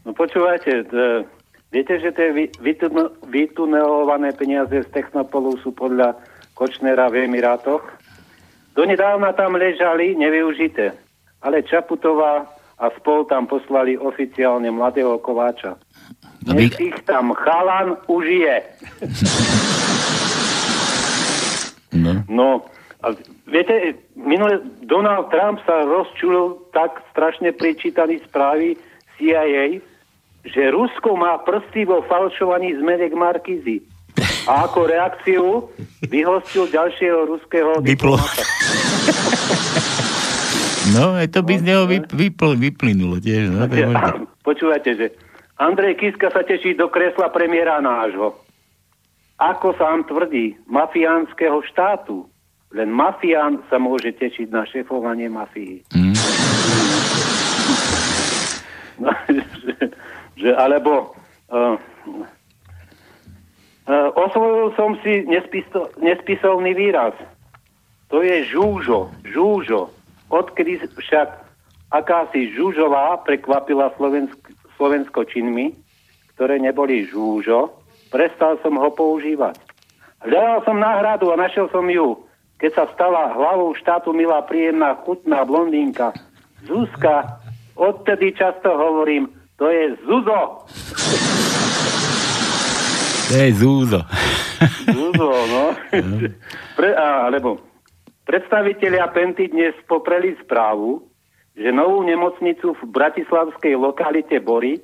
No počúvajte, t- viete, že tie vy- vytun- vytunelované peniaze z Technopolu sú podľa Kočnera v Emirátoch? Donedávna tam ležali nevyužité, ale Čaputová a spol tam poslali oficiálne mladého Kováča. No Nech ich tam chalan užije. No. No, a viete, minule Donald Trump sa rozčulil tak strašne prečítaný správy CIA, že Rusko má prsty vo falšovaní zmenek Markízy. A ako reakciu vyhostil ďalšieho ruského diplomata. No, aj to by z neho vyp, vypl, vyplynulo tiež. No, to je možné. Počúvajte, že Andrej Kiska sa teší do kresla premiéra nášho. Ako sám tvrdí, mafiánskeho štátu. Len mafián sa môže tešiť na šefovanie mafii. Mm. No, že, že, alebo uh, uh, osvojil som si nespiso, nespisovný výraz. To je žúžo, žúžo. Odkedy však akási žúžová prekvapila Slovensk, Slovensko činmi, ktoré neboli žúžo, prestal som ho používať. Hľadal som náhradu a našiel som ju, keď sa stala hlavou štátu milá, príjemná, chutná blondínka. Zuzka, odtedy často hovorím, to je Zuzo. To je zúzo. Zuzo, no. Pre, a, alebo predstavitelia Penty dnes popreli správu, že novú nemocnicu v bratislavskej lokalite Bory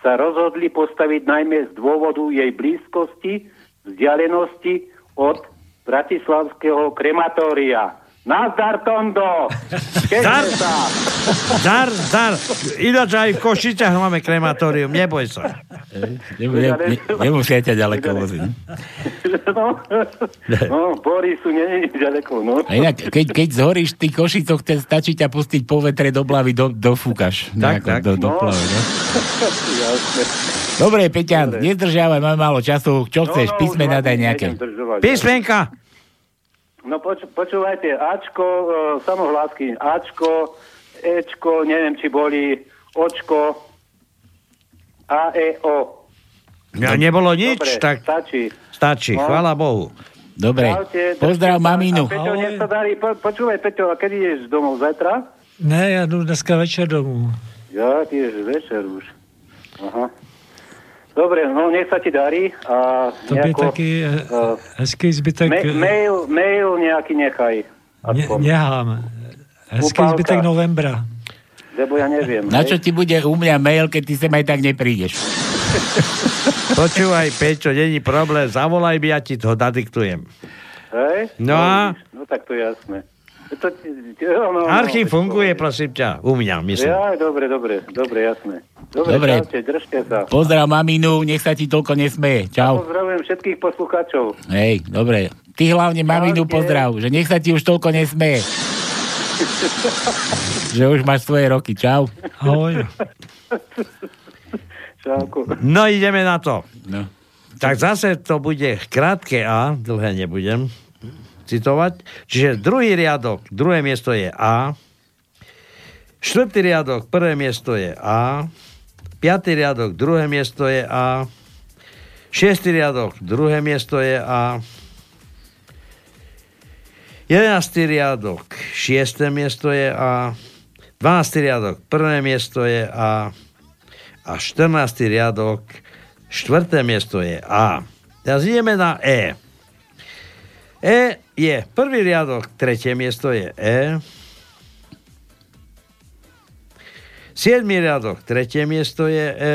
sa rozhodli postaviť najmä z dôvodu jej blízkosti, vzdialenosti od bratislavského krematória. Nazdar, Tondo! Zdar! Tešme sa! Dar, dar. Ináč aj v Košiciach máme krematórium, neboj sa. Nebu- ne- ne- Nemusia ťa ďaleko voziť. No, no Bory sú nie, nie ďaleko, no. A inak, keď, keď zhoríš v tých košicoch, te stačí ťa pustiť po vetre do blavy, do, dofúkaš. Tak, Nejako tak. Do, do No. plavy, no? Jasné. Dobre, Peťan, nezdržiavaj, máme málo času. Čo chceš, No, no, písmena daj nejaké. Písmenka. No poč- počúvajte, Ačko, e, samohlásky, Ačko, Ečko, neviem, či boli Očko, A, E, O. Ja, nebolo nič, Dobre, tak stačí. stačí, No. chvála Bohu. Dobre, Čaute, pozdrav držte maminu. A Peťo, nech sa darí. Po, počúvaj, Peťo, a kedy ideš domov? Zajtra? Ne, já jdu dneska večer domů. Ja, ty ješ večer už. Aha. Dobre, no nech sa ti darí. A Tobě nejako, taky eh, uh, hezký zbytek... ma- mail, mail nejaký nechaj. Ne, nehám. Hezký Upálka. zbytek novembra. Lebo ja neviem. Na hej. čo ti bude u mňa mail, keď ty sem aj tak neprídeš? Počúvaj, Pečo, není problém, zavolaj mi, ja ti to nadiktujem. Hej? No a? No tak to je jasné. To, no, no, Archív no, funguje, prosím ťa, u mňa, myslím. Ja, dobre, dobre, dobre, jasné. Dobre, Dobre. čaute, držte sa. Pozdrav maminu, nech sa ti toľko nesmeje. Čau. Pozdravujem všetkých poslucháčov. Hej, dobre. Ty hlavne maminu pozdrav, že nech sa ti už toľko nesmeje. že už máš svoje roky. Čau. Ahoj. No ideme na to. No. Tak zase to bude krátke A, dlhé nebudem citovať. Čiže druhý riadok, druhé miesto je A. Štvrtý riadok, prvé miesto je A. Piatý riadok, druhé miesto je A. Šiestý riadok, druhé miesto je A. Jedenáctý riadok, šiesté miesto je A. Dvanáctý riadok, prvé miesto je A. A 14. riadok, štvrté miesto je A. Teraz ideme na E. E je prvý riadok, tretie miesto je E. Siedmý riadok, tretie miesto je E.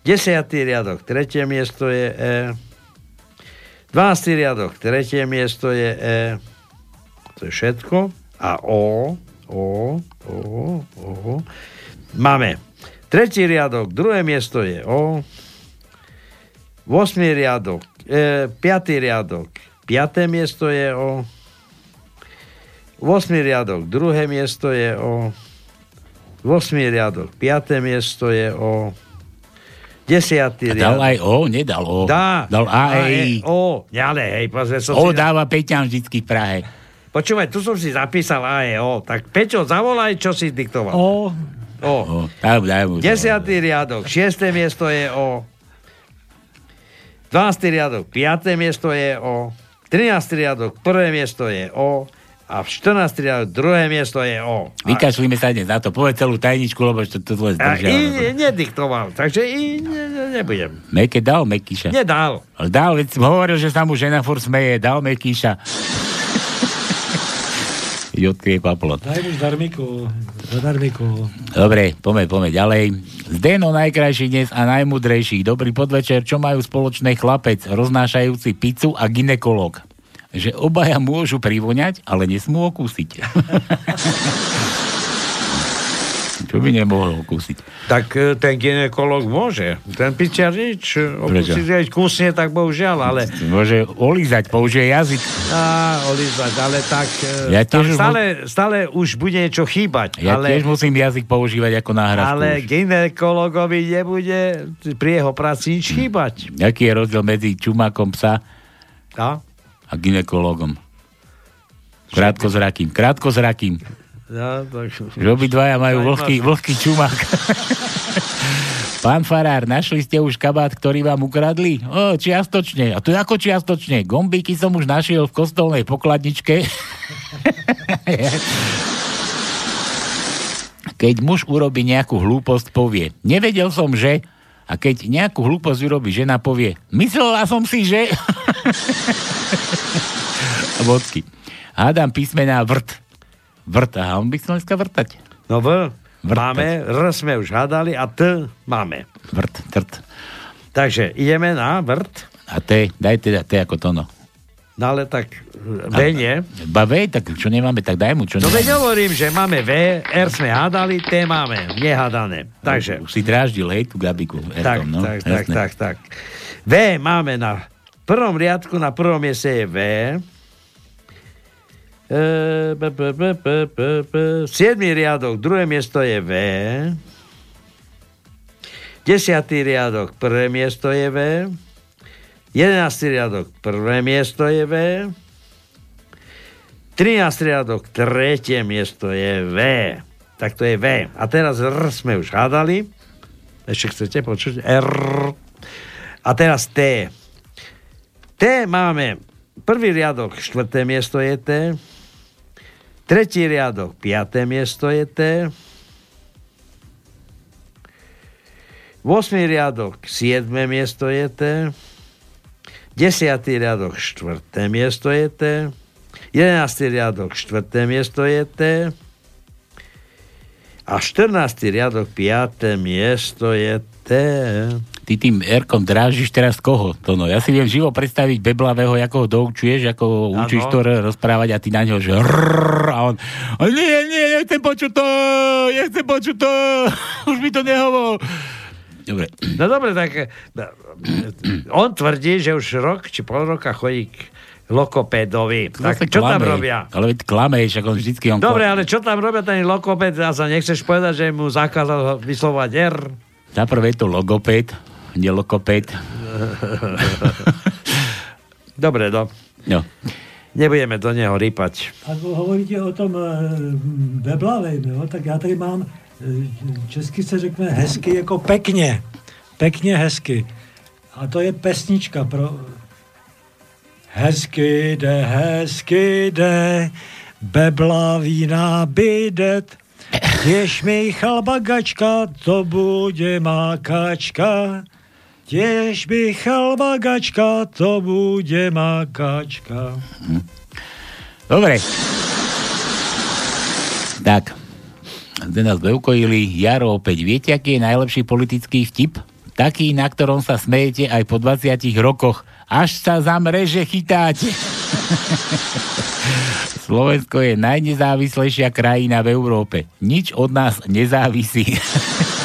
Desiatý riadok, tretie miesto je E. 12. riadok, tretie miesto je E. To je všetko. A O, O, O, O. Máme tretí riadok, druhé miesto je O. 8. riadok, e, 5. riadok, piaté miesto je O. 8. riadok, druhé miesto je O. 8. riadok, piaté miesto je O. 10. A dal riadok. aj O? Nedal O. Dá. Dal A, E, I. O, ale hej, pozri, som O si... dáva Peťan vždycky v Prahe. Počúvaj, tu som si zapísal A, E, O. Tak Peťo, zavolaj, čo si diktoval. O. O. O, daj, daj mu. Desiatý riadok, šiesté miesto je O. 12. riadok, piaté miesto je O. 13. riadok, prvé miesto je O. A v 14. riadok, druhé miesto je O. Vykašlíme sa dnes na to. Povedz celú tajničku, lebo to, to tvoje A I nediktoval, takže I ne, ne, nebudem. Meké dal Mekíša. Nedal. Dal, veď hovoril, že sa mu žena furt smeje. Dal Mekíša. Jotky je paplot. Daj mu zdarmiku. Zadarmiku. Dobre, poďme, poďme ďalej. Zdeno najkrajší dnes a najmudrejší. Dobrý podvečer. Čo majú spoločné chlapec, roznášajúci pizzu a ginekolog? Že obaja môžu privoňať, ale nesmú okúsiť. Čo by nemohol okúsiť? Tak e, ten ginekolog môže. Ten pičiar nič. Keď kúsne, tak bohužiaľ, ale... Môže olízať, použije jazyk. Á, olízať, ale tak... e, Ja tam tiež už stále, stále už bude niečo chýbať. Ja ale... tiež musím jazyk používať ako náhradku. Ale už. ginekologovi nebude pri jeho práci nič chýbať. Aký je rozdiel medzi čumákom psa a, a ginekologom? Krátkozrakým. Krátkozrakým. No, tak... Že obidvaja majú vlhký, vlhký čumák. Pán Farár, našli ste už kabát, ktorý vám ukradli? O, čiastočne. A to ako čiastočne? Gombíky som už našiel v kostolnej pokladničke. Keď muž urobí nejakú hlúposť, povie, nevedel som, že... A keď nejakú hlúposť urobí žena, povie, myslela som si, že... Vodky. Hádam písmená vrt. Vrt, aha, on by chcel dneska vrtať. No V Vrtať. máme, R sme už hádali a T máme. Vrt, trt. Takže ideme na vrt. A T, daj teda T ako to no. Ale tak V nie. Ba V, tak čo nemáme, tak daj mu, čo No veď hovorím, že máme V, R sme hádali, T máme, nehádané. Takže, Už si dráždil, hej, tú Gabiku. tak, no, tak, tak, tak, tak. V máme na prvom riadku, na prvom mieste je V. E. Siedmý riadok, druhé miesto je V. Desiatý riadok, prvé miesto je V. Jedenáctý riadok, prvé miesto je V. 13 riadok, tretie miesto je V. Tak to je V. A teraz R sme už hádali. Ešte chcete počuť? R. A teraz T. T máme. Prvý riadok, štvrté miesto je T. Tretí riadok, piaté miesto je T. 8. riadok, 7. miesto je T. 10. riadok, 4. miesto je T. 11. riadok, 4. miesto je T. A 14. riadok, 5. miesto je T. Ty tým Erkom drážiš teraz koho? To no, ja si viem živo predstaviť Beblavého, ako ho doučuješ, ako ho učíš to rozprávať a ty na ňo, že rrrr, a on, nie, nie, nechcem počuť to, nechcem počuť to, už mi to nehovor. Dobre. No dobre, tak eh, on tvrdí, že už rok či pol roka chodí k lokopédovi. Tak čo tam klame. robia? Ale veď klameš, ako vždycky on Dobre, ale čo tam robia ten lokopéd? A sa nechceš povedať, že mu zakázal vyslovať R? Za prvé je to logopéd, nie lokopéd. Dobre, no. No. Nebudeme do neho rýpať. Ako hovoríte o tom e, Beblavej, no, tak já tady mám, e, česky se řekne hezky jako pekně. Pekně hezky. A to je pesnička pro... Hezky jde, hezky jde, Beblaví nábydet, Těž mi chalbagačka, to bude mákačka. Těž mi chalbagačka, to bude mákačka. Dobre. Tak. Zde nás beukojili. Jaro opäť. Viete, aký je najlepší politický vtip? Taký, na ktorom sa smejete aj po 20 rokoch. Až sa za mreže chytáte. Slovensko je najnezávislejšia krajina v Európe. Nič od nás nezávisí.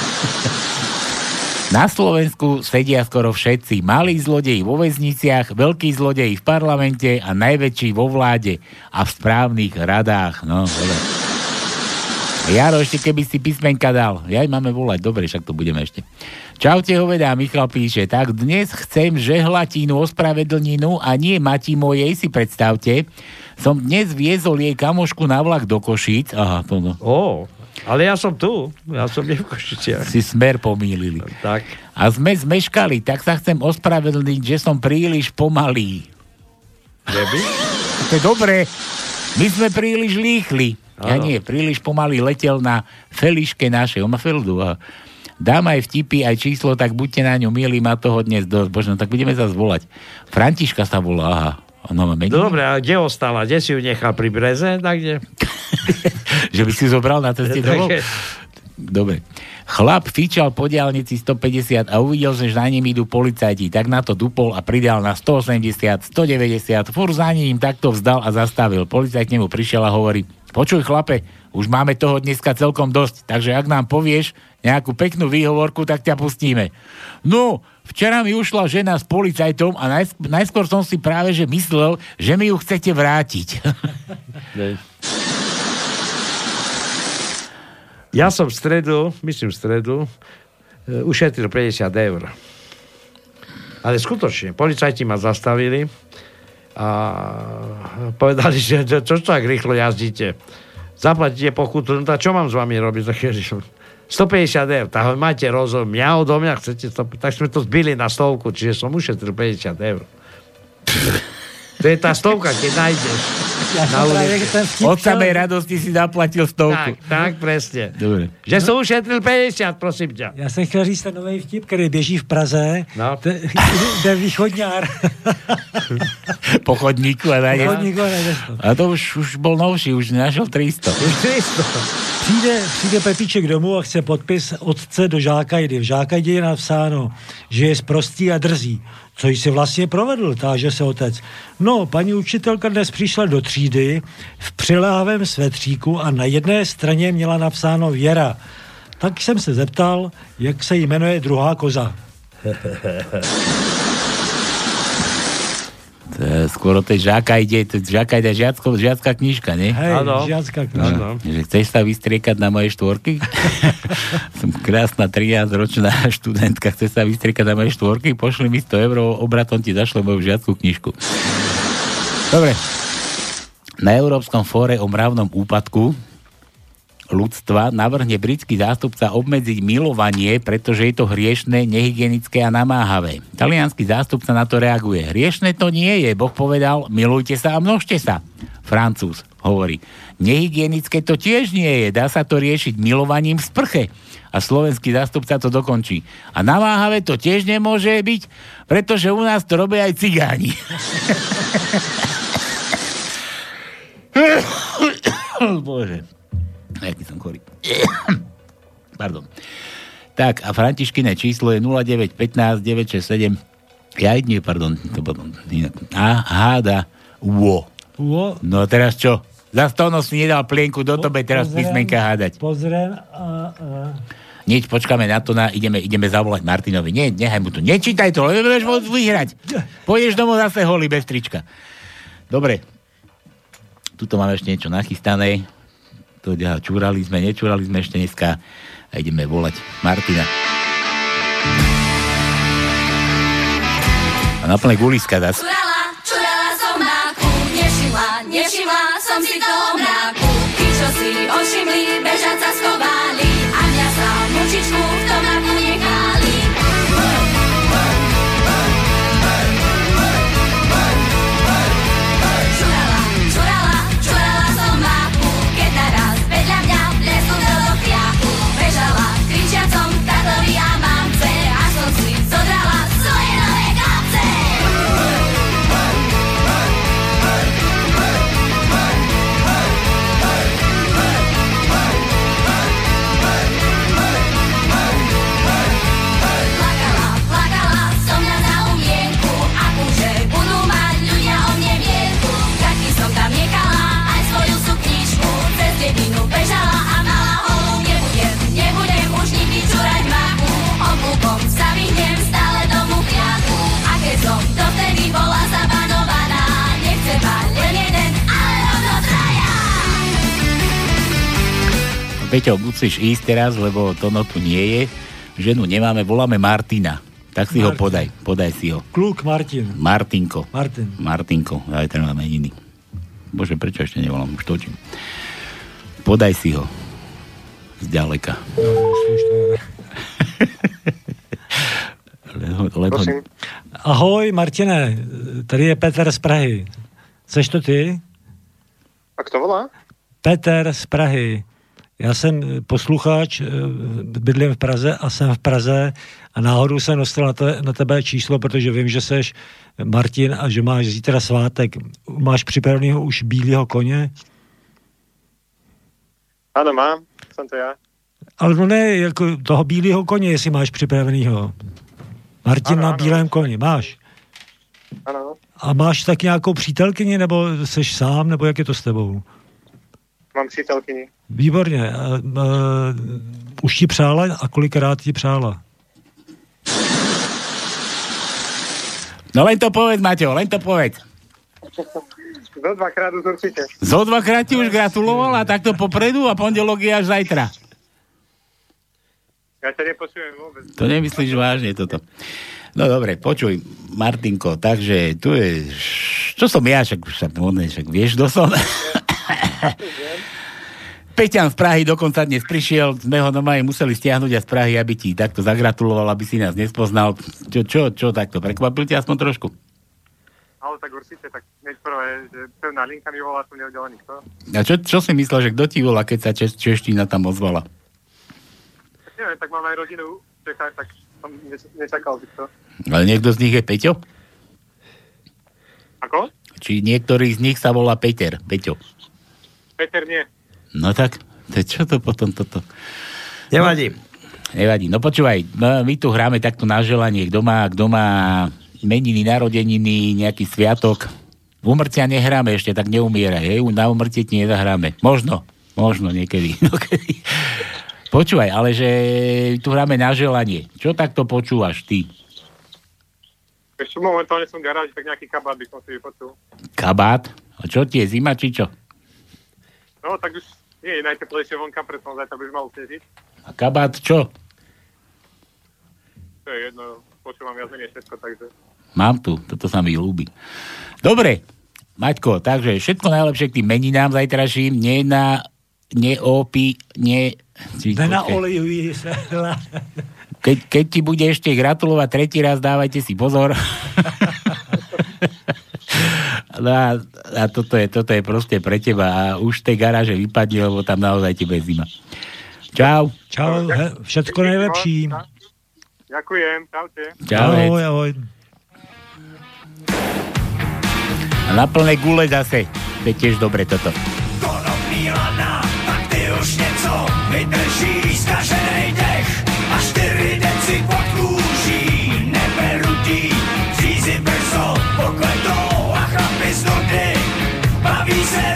Na Slovensku sedia skoro všetci. Malí zlodeji vo väzniciach, veľkí zlodeji v parlamente a najväčší vo vláde a v správnych radách. No, dobre. Jaro, ešte keby si písmenka dal. Ja máme volať. Dobre, však to budeme ešte. Čaute, hovedá, Michal píše. Tak dnes chcem žehlatinu ospravedlninu a nie mati mojej, si predstavte. Som dnes viezol jej kamošku na vlak do Košíc. Aha, to no. Ó, ale ja som tu. Ja som nie v Košiciach. Si smer pomýlili. Tak. A sme zmeškali, tak sa chcem ospravedlniť, že som príliš pomalý. Neby? To je dobré. My sme príliš líchli. Ja Áno. nie, príliš pomaly letel na feliške našej. On má feldu. A dám aj vtipy, aj číslo, tak buďte na ňu milí, má toho dnes dosť. Bože, no tak budeme sa zvolať. Františka sa volá, aha. Ono má meniny? No dobre, a kde ostala? Kde si ju nechal pri breze? Tak kde? že by si zobral na ceste domov? Dobre. Chlap fičal po diálnici 150 a uvidel, že za ním idú policajti. Tak na to dupol a pridal na 180, 190. Fur za ním takto vzdal a zastavil. Policajt k nemu prišiel a hovorí, počuj chlape, už máme toho dneska celkom dosť, takže ak nám povieš nejakú peknú výhovorku, tak ťa pustíme. No, včera mi ušla žena s policajtom a najsk- najskôr som si práve že myslel, že mi ju chcete vrátiť. Ja som v stredu, myslím v stredu, e, ušetril 50 eur. Ale skutočne, policajti ma zastavili a povedali, že čo tak rýchlo jazdíte? Zaplatíte pokutu, no tak čo mám s vami robiť? Tak je, že 150 eur, tak máte rozum, mňa odo mňa chcete, 100, tak sme to zbili na stovku, čiže som ušetril 50 eur. To je tá stovka, keď nájdeš. Ja na vtip Od samej radosti si zaplatil stovku. Tak, tak, presne. Dobre. Že som ušetril 50, prosím ťa. Já jsem chtěl říct ten nový vtip, který běží v Praze. No. Ten, ten východňár. po chodníku a nájdeš to. A to už, už bol novší, už našiel 300. Už 300. Přijde, přijde Pepíček domů a chce podpis otce do Žákajdy. V Žákajdy je napsáno, že je sprostý a drzí. Co jsi vlastně provedl, táže se otec. No, paní učitelka dnes přišla do třídy v přiléhavém svetříku a na jedné straně měla napsáno Věra. Tak jsem se zeptal, jak se jmenuje druhá koza. To je skôr o tej žáka ide, to žáka ide žiacko, žiacká knižka, nie? Hej, knižka. No, že chceš sa vystriekať na moje štvorky? Som krásna 13-ročná študentka, chce sa vystriekať na moje štvorky? Pošli mi 100 eur, obratom ti zašle moju žiackú knižku. Dobre. Na Európskom fóre o mravnom úpadku ľudstva navrhne britský zástupca obmedziť milovanie, pretože je to hriešné, nehygienické a namáhavé. Talianský zástupca na to reaguje. Hriešné to nie je, Boh povedal, milujte sa a množte sa. Francúz hovorí, nehygienické to tiež nie je, dá sa to riešiť milovaním v sprche. A slovenský zástupca to dokončí. A namáhavé to tiež nemôže byť, pretože u nás to robia aj cigáni. Bože. Jaký som chorý. Pardon. Tak, a Františkine číslo je 0915 967 ja nie, pardon, to bolo inak. A háda wo. Wo. No a teraz čo? Za stono si nedal plienku do tobe teraz pozriem. písmenka hádať. Pozriem a, a Nič, počkáme na to, na, ideme, ideme zavolať Martinovi. Nie, nechaj mu to. Nečítaj to, lebo budeš môcť vyhrať. Pôjdeš domov zase holý bez trička. Dobre. Tuto máme ešte niečo nachystané. To ja, čúrali sme, nečúrali sme ešte dneska. A ideme volať Martina. A na plné guliska zase. Čurala, čurala som máku, nevšimla, nevšimla som si toho mráku. Tí, čo si ošimli, musíš ísť teraz, lebo Tono tu nie je. Ženu nemáme, voláme Martina. Tak si ho Martin. podaj, podaj si ho. Kluk Martin. Martinko. Martin. Martinko, aj ten máme iný. Bože, prečo ešte nevolám? Už točím. Podaj si ho. Zďaleka. Lebo, lebo, Ahoj, Martine, tady je Petr z Prahy. Seš to ty? A kto volá? Petr z Prahy. Já jsem eh, posluchač, eh, bydlím v Praze a jsem v Praze a náhodou jsem dostal na, te, na tebe číslo, protože vím, že seš Martin a že máš zítra svátek. Máš připraveného už bílého koně? Áno, mám. Som to ja. Ale no ne, jako toho bílého koně, jestli máš připravenýho. Martin Ano, na ano. bílém koni, máš. Áno. A máš tak nějakou přítelkyni, nebo seš sám, nebo jak je to s tebou? Mám přítelkyni. Výborně. A, a, už ti přála a kolikrát ti přála? No len to povedz, Maťo, len to povedz. Zo dvakrát už určite. Zo dvakrát ti už gratuloval a takto popredu a pondelok je až zajtra. Ja ťa nepočujem vôbec. To nemyslíš vážne toto. No dobre, počuj, Martinko, takže tu je... Čo som ja, však, však,one, však vieš, kto som? Peťan z Prahy dokonca dnes prišiel, sme ho normálne museli stiahnuť a z Prahy, aby ti takto zagratuloval, aby si nás nespoznal. Čo, čo, čo takto, prekvapil ťa aspoň trošku? Ale tak určite, tak hneď prvé, že pevná linka mi volá, som nevedela nikto. A čo, čo si myslel, že kto ti volá, keď sa češ, čeština tam ozvala? Tak neviem, tak mám aj rodinu v Čechách, tak som neč- nečakal, že kto. Ale niekto z nich je Peťo? Ako? Či niektorý z nich sa volá Peter, Peťo. Peter nie. No tak, to čo to potom toto? Nevadí. Nevadí. No počúvaj, no, my tu hráme takto na želanie, kto má, kto má meniny, narodeniny, nejaký sviatok. Umrtia nehráme ešte, tak neumiera. Hej? Na umrtie ti nezahráme. Možno, možno niekedy. Niekedy. Počúvaj, ale že tu hráme na želanie. Čo takto počúvaš ty? Ešte momentálne som v garáži, tak nejaký kabát by som si vypočul. Kabát? A čo ti je, zima či čo? No, tak už nie je najteplejšie vonka, preto zajtra by už malo snežiť. A kabát čo? To je jedno, počúvam viac menej všetko, takže... Mám tu, toto sa mi ľúbi. Dobre, Maťko, takže všetko najlepšie k tým meninám zajtraším. Nie na, neopi, ne... Či, Ne na počkaj. oleju sa. Keď, keď ti bude ešte gratulovať tretí raz, dávajte si pozor. No a, a toto, je, toto je proste pre teba a už z tej garáže vypadne, lebo tam naozaj tebe je zima. Čau. Čau, he, všetko najlepší. Ďakujem, čaute. Čau, Ahoj, ahoj. A na plné gule zase. To je tiež dobre toto. Lana, tak ty už něco vydrží baví se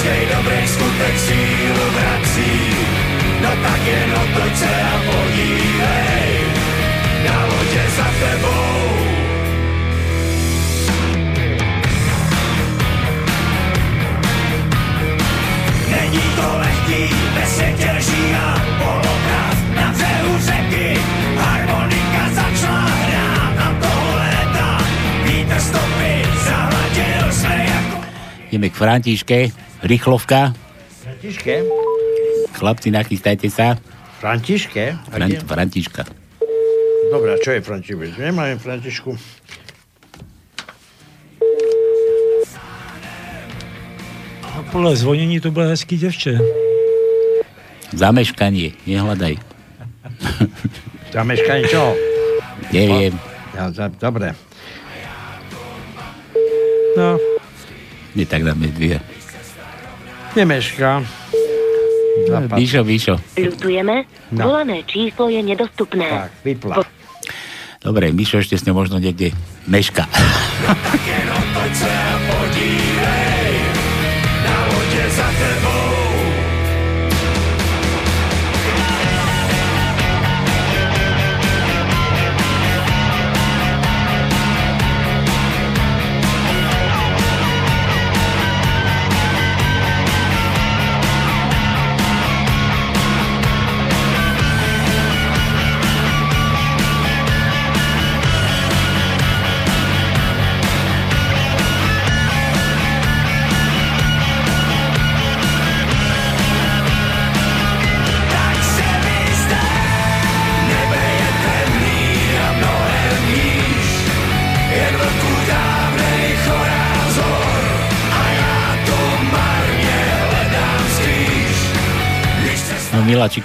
a každý dobrý skutek sílu vrací. No tak jen otoč se a podívej, na lodě za tebou. Není to lehký, ve světě lží a polopravd na břehu řeky. Harmonika začala hrát a toho léta vítr stopy zahladil jsme jako Ideme k Františke. Rýchlovka. Františke? Chlapci, nachystajte sa. Františke? A Fran- kde- Františka. Dobre, a čo je František? Nemáme Františku. A podle zvonění to bylo hezký děvče. Zameškanie, nehľadaj. Zameškanie čo? Neviem. Ja, za, dobre. No, Nie tak dáme dvie. Nemeška. Víšo, Víšo. Ľutujeme, No. volané číslo je nedostupné. Tak, vypla. Dobre, Mišo ešte s ňou možno niekde meška.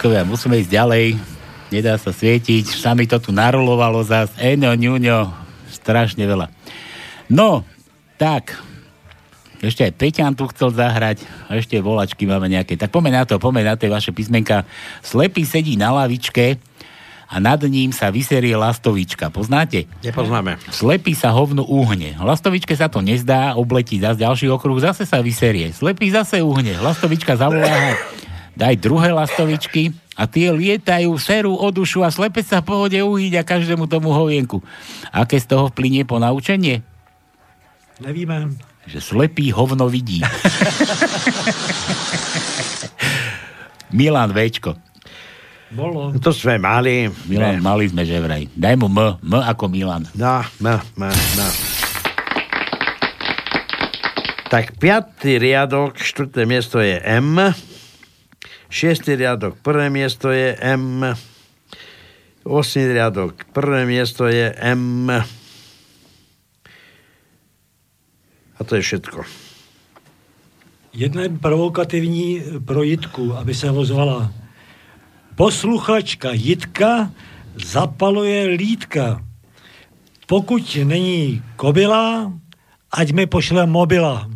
No Milačikovia, musíme ísť ďalej. Nedá sa svietiť. Sami to tu narolovalo zás. Eno, ňuňo. Strašne veľa. No, tak. Ešte aj Peťan tu chcel zahrať. A ešte volačky máme nejaké. Tak pomeň na to, pomeň na tie vaše písmenka. Slepý sedí na lavičke a nad ním sa vyserie lastovička. Poznáte? Nepoznáme. Slepý sa hovno uhne. Lastovičke sa to nezdá, obletí zase ďalší okruh, zase sa vyserie. Slepý zase uhne. Lastovička zavolá, daj druhé lastovičky a tie lietajú, serú o dušu a slepec sa v pohode uhyť a každému tomu hovienku. Aké z toho vplynie po naučenie? Nevíme. Že slepý hovno vidí. Milan Večko. Bolo. To sme mali. Milan, mali sme že vraj. Daj mu M, M ako Milan. No, no, no, no. Tak piatý riadok, štvrté miesto je M. Šiestý riadok, prvé miesto je M. Osmý riadok, prvé miesto je M. A to je všetko. Jedna provokativní pro Jitku, aby se ozvala. Posluchačka Jitka zapaluje lítka. Pokud není kobila, ať mi pošle mobila.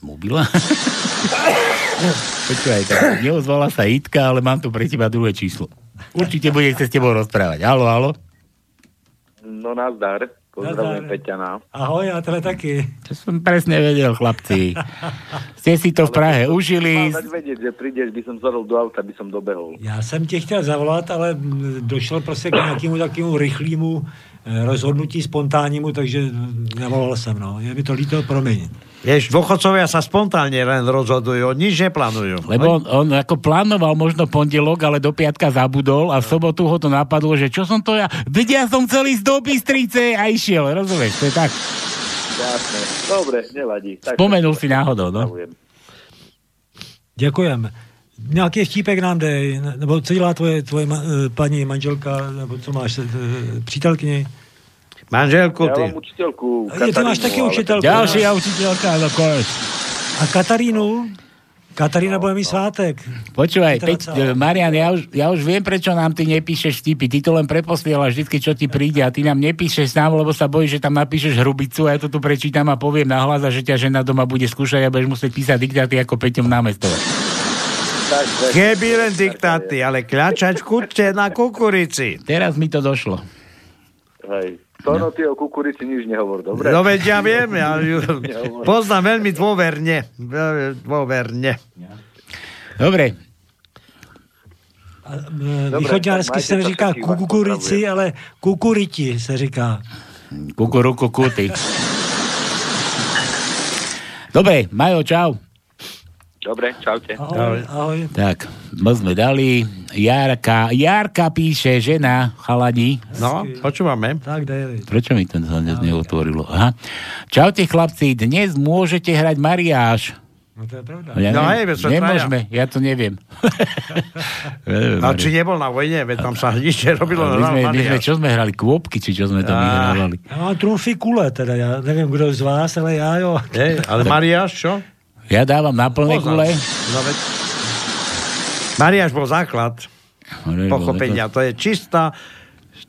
Mobila? Počúvaj, tak neozvala sa Jitka, ale mám tu pre teba druhé číslo. Určite bude chcieť s tebou rozprávať. Halo, halo? No nazdar, pozdravujem. Peťana. Ahoj, a tebe taky. To som presne vedel, chlapci. Ste si to v Prahe užili. Mám dať vedieť, že prídeš, by som zadol do auta, by som dobehol. Já jsem tě chtěl zavolat, ale došel prostě k nějakému takovému rychlému eh, rozhodnutí spontánnímu, takže nevolal jsem, no. Je mi to líto, promiň. Vieš, dôchodcovia sa spontánne len rozhodujú, nič neplánujú. Lebo on, on ako plánoval možno pondelok, ale do piatka zabudol a v sobotu ho to napadlo, že čo som to ja... Veď ja som chcel ísť do Bystrice a išiel, rozumieš? To je tak. Jasné. Dobre, nevadí. Tak Spomenul si náhodou, no. Děkujem. Nějaký vtípek nám dej, ne- nebo co dělá tvoje, tvoje ma, eh, paní manželka, nebo co máš, eh, přítelkyni? Manželku, Ja mám učiteľku Je, ty máš Katarínu, taky ale- učitelku. Ďalšia no. učiteľka, no konec. A Katarínu? Katarína bude mít svátek. Počúvaj, Peť, Marian, ja už, ja už viem, prečo nám ty nepíšeš vtipy. Ty to len preposielaš vždy, čo ti príde a ty nám nepíšeš sám, lebo sa bojíš, že tam napíšeš hrubicu a ja to tu prečítam a poviem nahlas a že ťa žena doma bude skúšať a budeš musieť písať diktáty ako Peťom tak. Keby len diktáty, ale kľačať kuče na kukurici. Teraz mi to došlo. Hej. Tono, ty o kukurici nič nehovor, dobre? No veď ja viem, ja ju poznám veľmi dôverne. Dôverne. Dobre, Eh, Východňársky se neříká kukurici, ale kukuriti se říká. kukuruku kuty. Dobre, Majo, čau. Dobre, čaute. Ahoj, ahoj. Tak, my sme dali. Jarka, Jarka píše, žena, chalani. No, počúvame. Tak, dej. Prečo mi to sa dnes neotvorilo? Aha. Čaute chlapci, dnes môžete hrať mariáš. No to je pravda. Ja No neviem, hej, nemôžeme, ja to neviem. Ja neviem, A Mariáš. či nebol na vojne, veď tam sa nič nerobilo. my, sme, my sme, čo sme hrali, kôpky, či čo sme tam Á. vyhrávali. Já mám trumfy kule, teda já nevím, kdo z vás, ale já jo. Hej, ale Mariáš, čo? Ja dávam na plné kule. No veď. Mariáš bol základ pochopenia. To je čistá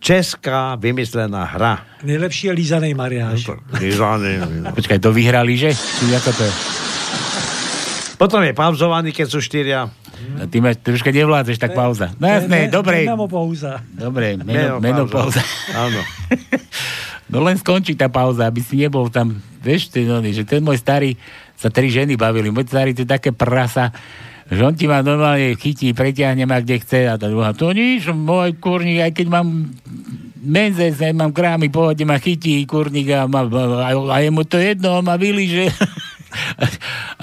česká vymyslená hra. Nejlepší je lízaný mariáš. Vyzvaný. Počkaj, to vyhrali, že? Či ako to je? Potom je pauzovaný, keď sú štyria. A Ty máš troška nevládzeš, tak pauza. No jasné, dobre. Mimo pauza. Dobre, meno, meno pauza. Áno. No len skončí tá pauza, aby si nebol tam, vieš, ten, že ten môj starý, sa tri ženy bavili, môj starý to je také prasa, že on ti ma normálne chytí, preťahne ma kde chce a tá druhá, to nič, môj kurník, aj keď mám menzes, aj mám krámy, pohode ma chytí kurník a, ma, a, a je mu to jedno, on ma vylíže.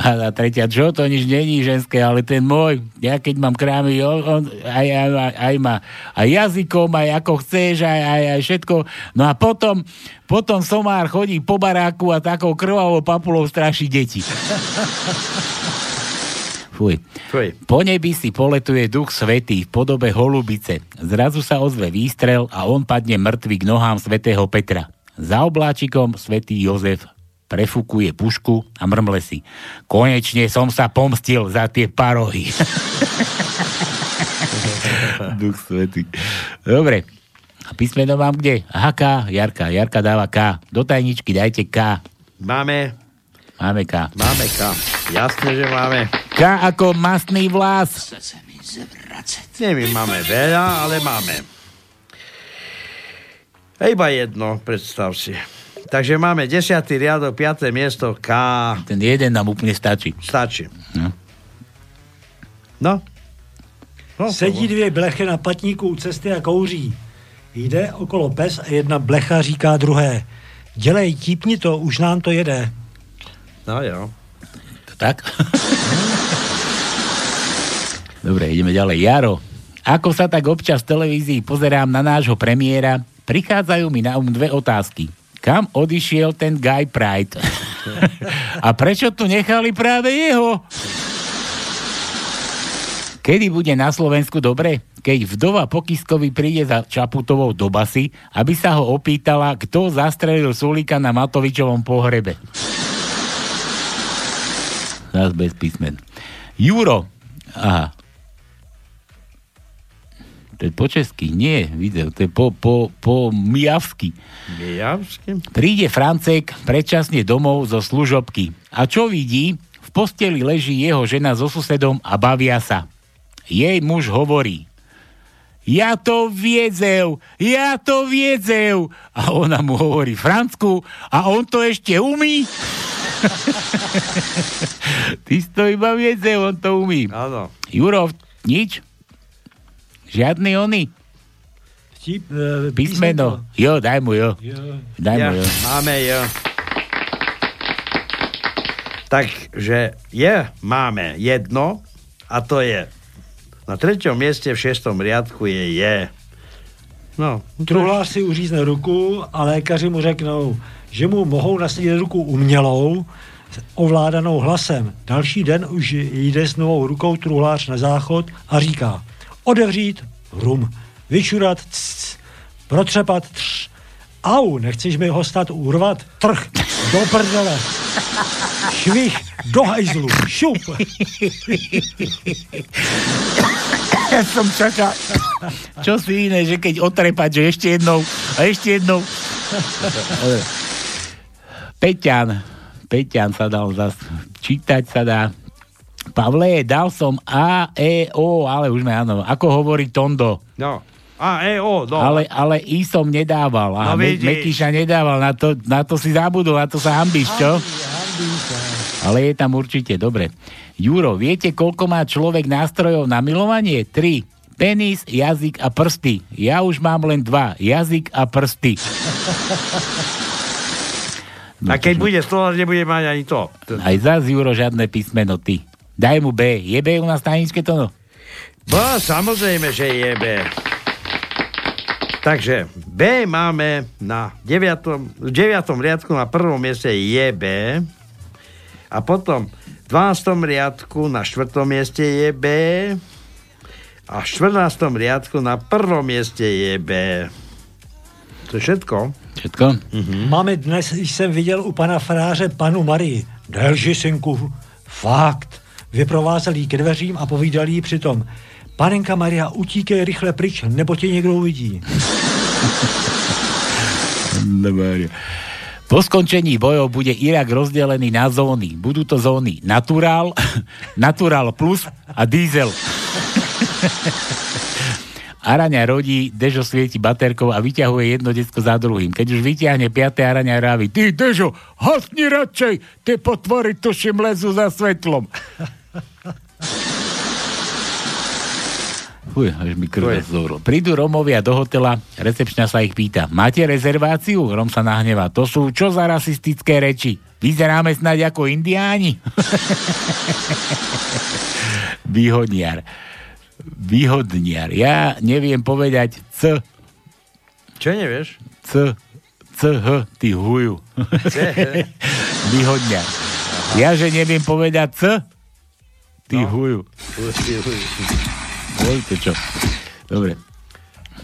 A, a tretia, čo to nič není ženské, ale ten môj, ja keď mám krámy, on, on aj, aj, aj, aj má aj jazykom, aj ako chceš, aj, aj, aj všetko. No a potom, potom somár chodí po baráku a takou krvavou papulou straší deti. Fuj. Fuj. Po nebi si poletuje duch svetý v podobe holubice. Zrazu sa ozve výstrel a on padne mŕtvy k nohám svätého Petra. Za obláčikom svätý Jozef prefúkuje pušku a mrmle si. Konečne som sa pomstil za tie parohy. Duch svetý. Dobre. A písmeno mám kde? Aha, K. Jarka. Jarka dáva K. Do tajničky dajte K. Máme, Máme K. máme K. Jasne, že máme. K ako masný vlas. Nie, my máme veľa, ale máme. A iba jedno, predstav si. Takže máme 10. riadok, 5. miesto K. Ten jeden nám úplne stačí. Stačí. No. No. Sedí dvě blechy na patníku u cesty a kouří. Jde okolo pes a jedna blecha říká druhé. Dělej, típni to, už nám to jede. No jo. To tak? Dobre, ideme ďalej. Jaro, ako sa tak občas v televízii pozerám na nášho premiéra, prichádzajú mi na um dve otázky. Kam odišiel ten Guy Pride? A prečo tu nechali práve jeho? Kedy bude na Slovensku dobre? Keď vdova Pokiskovi príde za Čaputovou do basy, aby sa ho opýtala, kto zastrelil Sulika na Matovičovom pohrebe. Zás bez písmen. Juro. Aha. To je po česky. Nie, video. To je po, po, po mijavsky. Mijavsky? Príde Francek predčasne domov zo služobky. A čo vidí? V posteli leží jeho žena so susedom a bavia sa. Jej muž hovorí. Ja to viedzev, ja to viedzev. A ona mu hovorí Francku a on to ešte umí. Ty si to iba viedzev, on to umí. Áno. Juro, nič? Žiadny ony? Vtip, e, Písmeno. Jo, daj mu jo. Daj mu Ja, jo. máme jo. Takže je, máme jedno a to je na treťom mieste v šestom riadku je je. No, Truhlář si uřízne ruku a lékaři mu řeknou, že mu mohou nasadit ruku umělou, ovládanou hlasem. Další den už jde s novou rukou truhlář na záchod a říká odevřít rum, vyčurat cs, protřepat tř, au, nechceš mi ho snad urvat, trh, do prdele, švih, do hajzlu, šup. Ja som čakal, čo si iné, že keď otrepať, že ešte jednou a ešte jednou. Peťan, Peťan sa dal zas, čítať sa dá. Pavle, dal som A, E, O, ale už sme áno. Ako hovorí Tondo? No. A, E, O, no. Ale, ale I som nedával. A No. Mekyša nedával. Na to, na to si zabudol, na to sa hambíš, čo? Ale je tam určite, dobre. Juro, viete, koľko má človek nástrojov na milovanie? Tri. Penis, jazyk a prsty. Ja už mám len dva. Jazyk a prsty. A keď bude slova, nebude mať ani to. Aj zás, Juro, žiadne písmeno, ty. Daj mu B. Je B u nás na staničke to no? No, samozrejme, že je B. Takže B máme na 9. v 9. riadku na prvom mieste je B. A potom v 12. riadku na 4. mieste je B. A v 14. riadku na prvom mieste je B. To je všetko. Všetko? Máme dnes, jsem viděl u pana faráře panu Marii. Delži, synku, fakt. Vyprovázel jí ke dveřím a povídal jí přitom. Panenka Maria, utíkej rychle pryč, nebo tě někdo uvidí. Po skončení bojov bude Irak rozdelený na zóny. Budú to zóny Natural, Natural Plus a Diesel. Araňa rodí, Dežo svieti baterkou a vyťahuje jedno decko za druhým. Keď už vyťahne piaté Araňa rávi, ty Dežo, hasni radšej, tie potvory tuším lezu za svetlom. Fuj, až mi krv zúro. Prídu Romovia do hotela, recepčná sa ich pýta, máte rezerváciu? Rom sa nahnevá, to sú čo za rasistické reči? Vyzeráme snáď ako indiáni? Výhodniar. Výhodniar. Ja neviem povedať C. Čo nevieš? C. C. H. Ty huju. Výhodniar. Ja, že neviem povedať C. Ty no. huju. To čo. Dobre.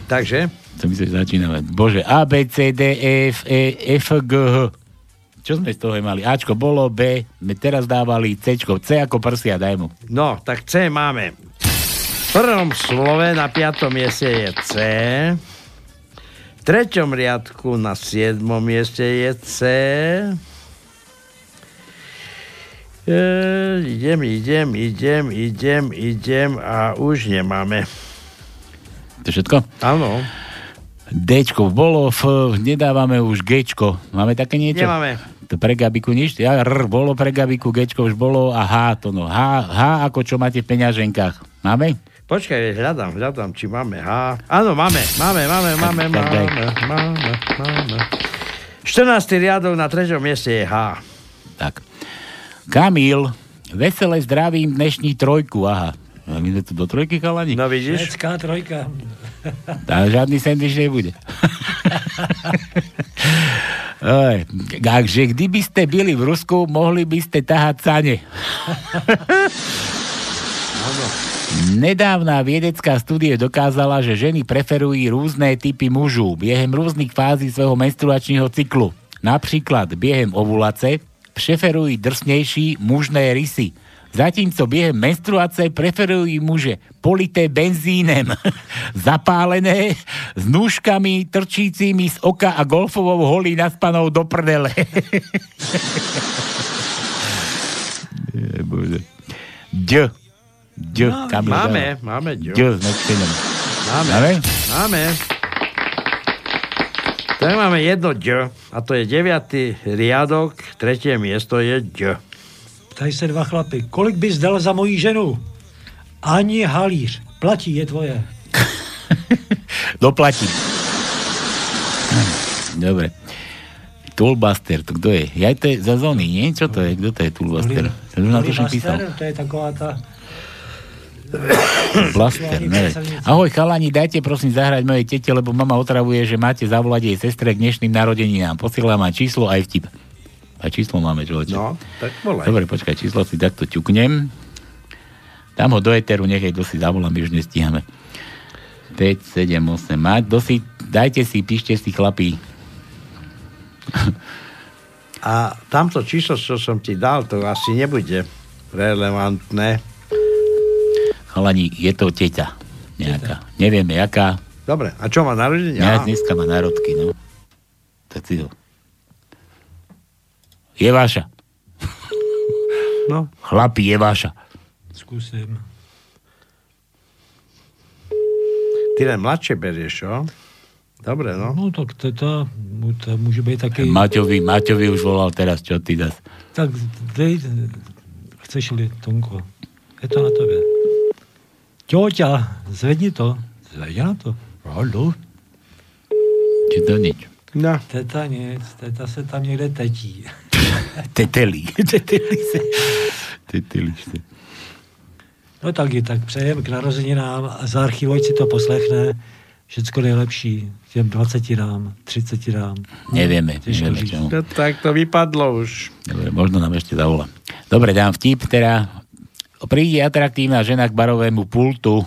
Takže? To my sa začíname. Bože, A, B, C, D, E, F, E, F, G, H. Čo sme z toho mali? Ačko bolo, B, sme teraz dávali C, C ako prsia, daj mu. No, tak C máme. V prvom slove na piatom mieste je C. V treťom riadku na siedmom mieste je C. E, idem, idem, idem, idem, idem a už nemáme. To všetko? Áno. Dčko bolo, F, nedávame už Gčko. Máme také niečo? Nemáme. To pre Gabiku nič? Ja, R bolo pre Gabiku, Gčko už bolo a H to no. H, H ako čo máte v peňaženkách. Máme? Počkaj, hľadám, hľadám, či máme H. Áno, máme, máme, máme, máme, tak daj. máme, máme, máme. 14. riadok na treťom mieste je H. Tak. Kamil, vesele zdravím dnešní trojku, aha. A my sme tu do trojky, chalani? No vidíš? Švedská trojka. Tá, žiadny sandwich nebude. Takže kdyby ste byli v Rusku, mohli by ste tahať sane. Nedávna vedecká studie dokázala, že ženy preferujú rôzne typy mužov biehem rôznych fází svojho menstruačného cyklu. Napríklad biehem ovulace preferujú drsnejší mužné rysy. Zatímco biehem menstruácie preferujú muže polité benzínem, zapálené, s nůžkami trčícimi z oka a golfovou holí naspanou do prdele. Bože. Ď. Ď. No, Kamil máme, máme ď. Ď s. Máme. Máme? Máme. Tak máme jedno Ď a to je 9. riadok, tretie miesto je Ď. Ptají se dva chlapy. Kolik bys dal za moji ženu? Ani halíř. Platí, je tvoje. Doplatím. Dobre. Toolbuster, to kto je? Ja to je za zóny, nie? Čo to je? Kto to je Toolbuster? To už na to písal. Oliver to je taková ta... Blaster, neviem. Ahoj chalani, dajte prosím zahrať mojej tete, lebo mama otravuje, že máte zavolať jej sestre k dnešným narodeninám. Posielam vám číslo aj vtip. A číslo máme, človeče. No, tak volaj. Dobre, počkaj, číslo si takto ťuknem. Dám ho do eteru, nech jej si zavolám, my už nestíhame. 5, 7, 8, mať. Dosi, dajte si, píšte si chlapí. A tamto číslo, čo som ti dal, to asi nebude relevantné. Chalani, je to teťa. Nejaká. Nevieme, jaká. Dobre, a čo má narodenie? Ja dneska má národky, no. Tak si ho. Je vaša. No. Chlapi, je vaša. Skúsim. Ty len mladšie berieš, čo? Dobre, no. No tak to, to, to může být taky... Maťovi, Maťovi už volal teraz, čo ty das. Tak dej, chceš-li, Tonko, je to na tobě. Ťoťa, zvedni to. Zvedni na to. Haló. To nič. No. Teta nic, teta se tam někde tetí. Teteli. Teteli se. Teteli se. No tak i tak přejem k narozeninám a zaarchivujte si to poslechne. Všecko nejlepší těm 20 rám, 30 rám. Nevieme, nevieme. No, tak to vypadlo už. Dobre, možno nám ešte zavolá. Dobre, dám vtip, teda príde atraktívna žena k barovému pultu,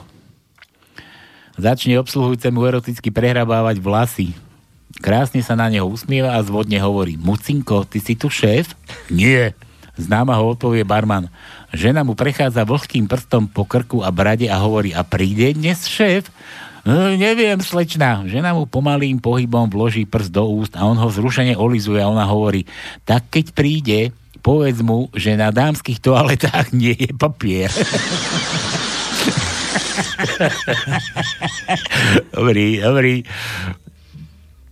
začne obsluhujúcemu eroticky prehrabávať vlasy. Krásne sa na neho usmieva a zvodne hovorí, Mucinko, ty si tu šéf? Nie. Známa ho odpovie barman. Žena mu prechádza vlhkým prstom po krku a brade a hovorí, a príde dnes šéf? No, neviem, slečna. Žena mu pomalým pohybom vloží prst do úst a on ho zrušene olizuje a ona hovorí, tak keď príde, povedz mu, že na dámskych toaletách nie je papier. dobrý, dobrý.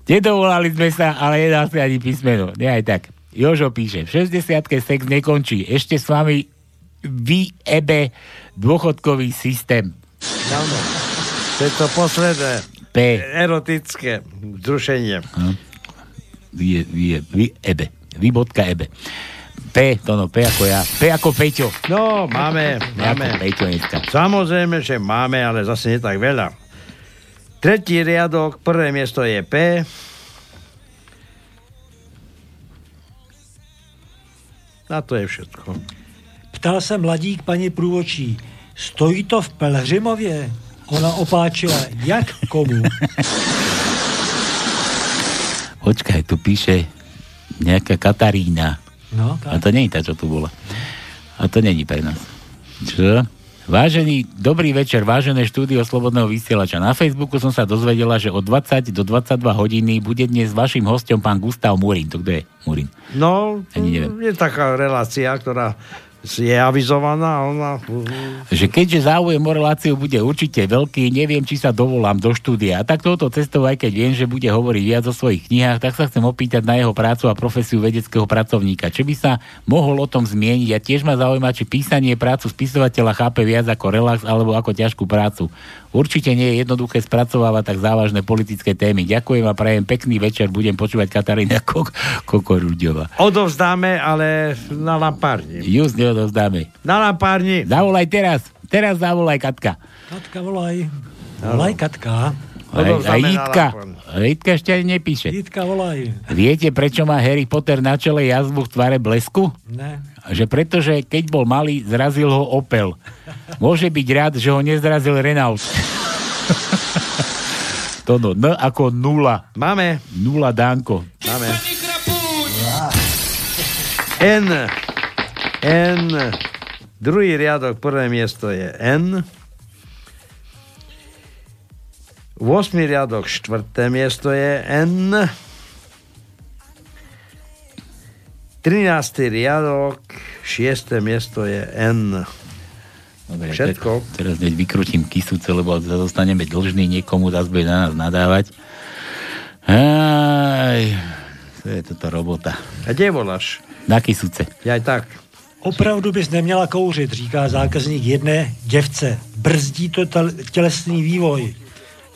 Nedovolali sme sa, ale nedá sa ani písmeno. Nie aj tak. Jožo píše, v 60 sex nekončí. Ešte s vami vyebe dôchodkový systém. Áno. To je to posledné. P. Erotické vzrušenie. Vy, vy, vy, ebe. Vy bodka ebe. P, to no, P ako ja. P ako Peťo. No, máme, P máme. Peťo dneska. Samozrejme, že máme, ale zase nie tak veľa. Tretí riadok, prvé miesto je P. A to je všetko. Ptal se mladík paní průvočí, stojí to v Pelhřimově? Ona opáčila, jak komu? Počkaj, tu píše nejaká Katarína. No, A to nie je tá, čo tu bola. A to není pre nás. Čo? Vážený, dobrý večer, vážené štúdio Slobodného vysielača. Na Facebooku som sa dozvedela, že od 20 do 22 hodiny bude dnes vašim hostom pán Gustav Murin. To kto je Murin? No, Ani neviem. je taká relácia, ktorá je avizovaná. Ona... že keďže záujem o reláciu bude určite veľký, neviem, či sa dovolám do štúdia. A tak touto cestou, aj keď viem, že bude hovoriť viac o svojich knihách, tak sa chcem opýtať na jeho prácu a profesiu vedeckého pracovníka. Či by sa mohol o tom zmieniť a tiež ma zaujíma, či písanie prácu spisovateľa chápe viac ako relax alebo ako ťažkú prácu. Určite nie je jednoduché spracovávať tak závažné politické témy. Ďakujem a prajem pekný večer. Budem počúvať Katarína Kok- Kokoruďová. Odovzdáme, ale na lampárni. Just neodovzdáme. Na lampárni. Zavolaj teraz. Teraz zavolaj Katka. Katka, volaj. Volaj, Katka. Aj, aj Jitka. Jitka ešte ani nepíše. Jitka, volaj. Viete, prečo má Harry Potter na čele jazvu v tvare blesku? Ne. Že pretože keď bol malý, zrazil ho Opel. Môže byť rád, že ho nezrazil Renault. to no, N ako nula. Máme. Nula Danko. Máme. N. N. Druhý riadok, prvé miesto je N. 8. riadok, štvrté miesto je N. 13. riadok, šiesté miesto je N. Dobre, Všetko. Te, teraz hneď vykrutím kysuce, lebo zostaneme dlžní niekomu, zase bude na nás nadávať. Aj, to je toto robota. A kde voláš? Na kysuce. Ja aj tak. Opravdu bys neměla kouřit, říká zákazník jedné děvce. Brzdí to tel- tělesný vývoj.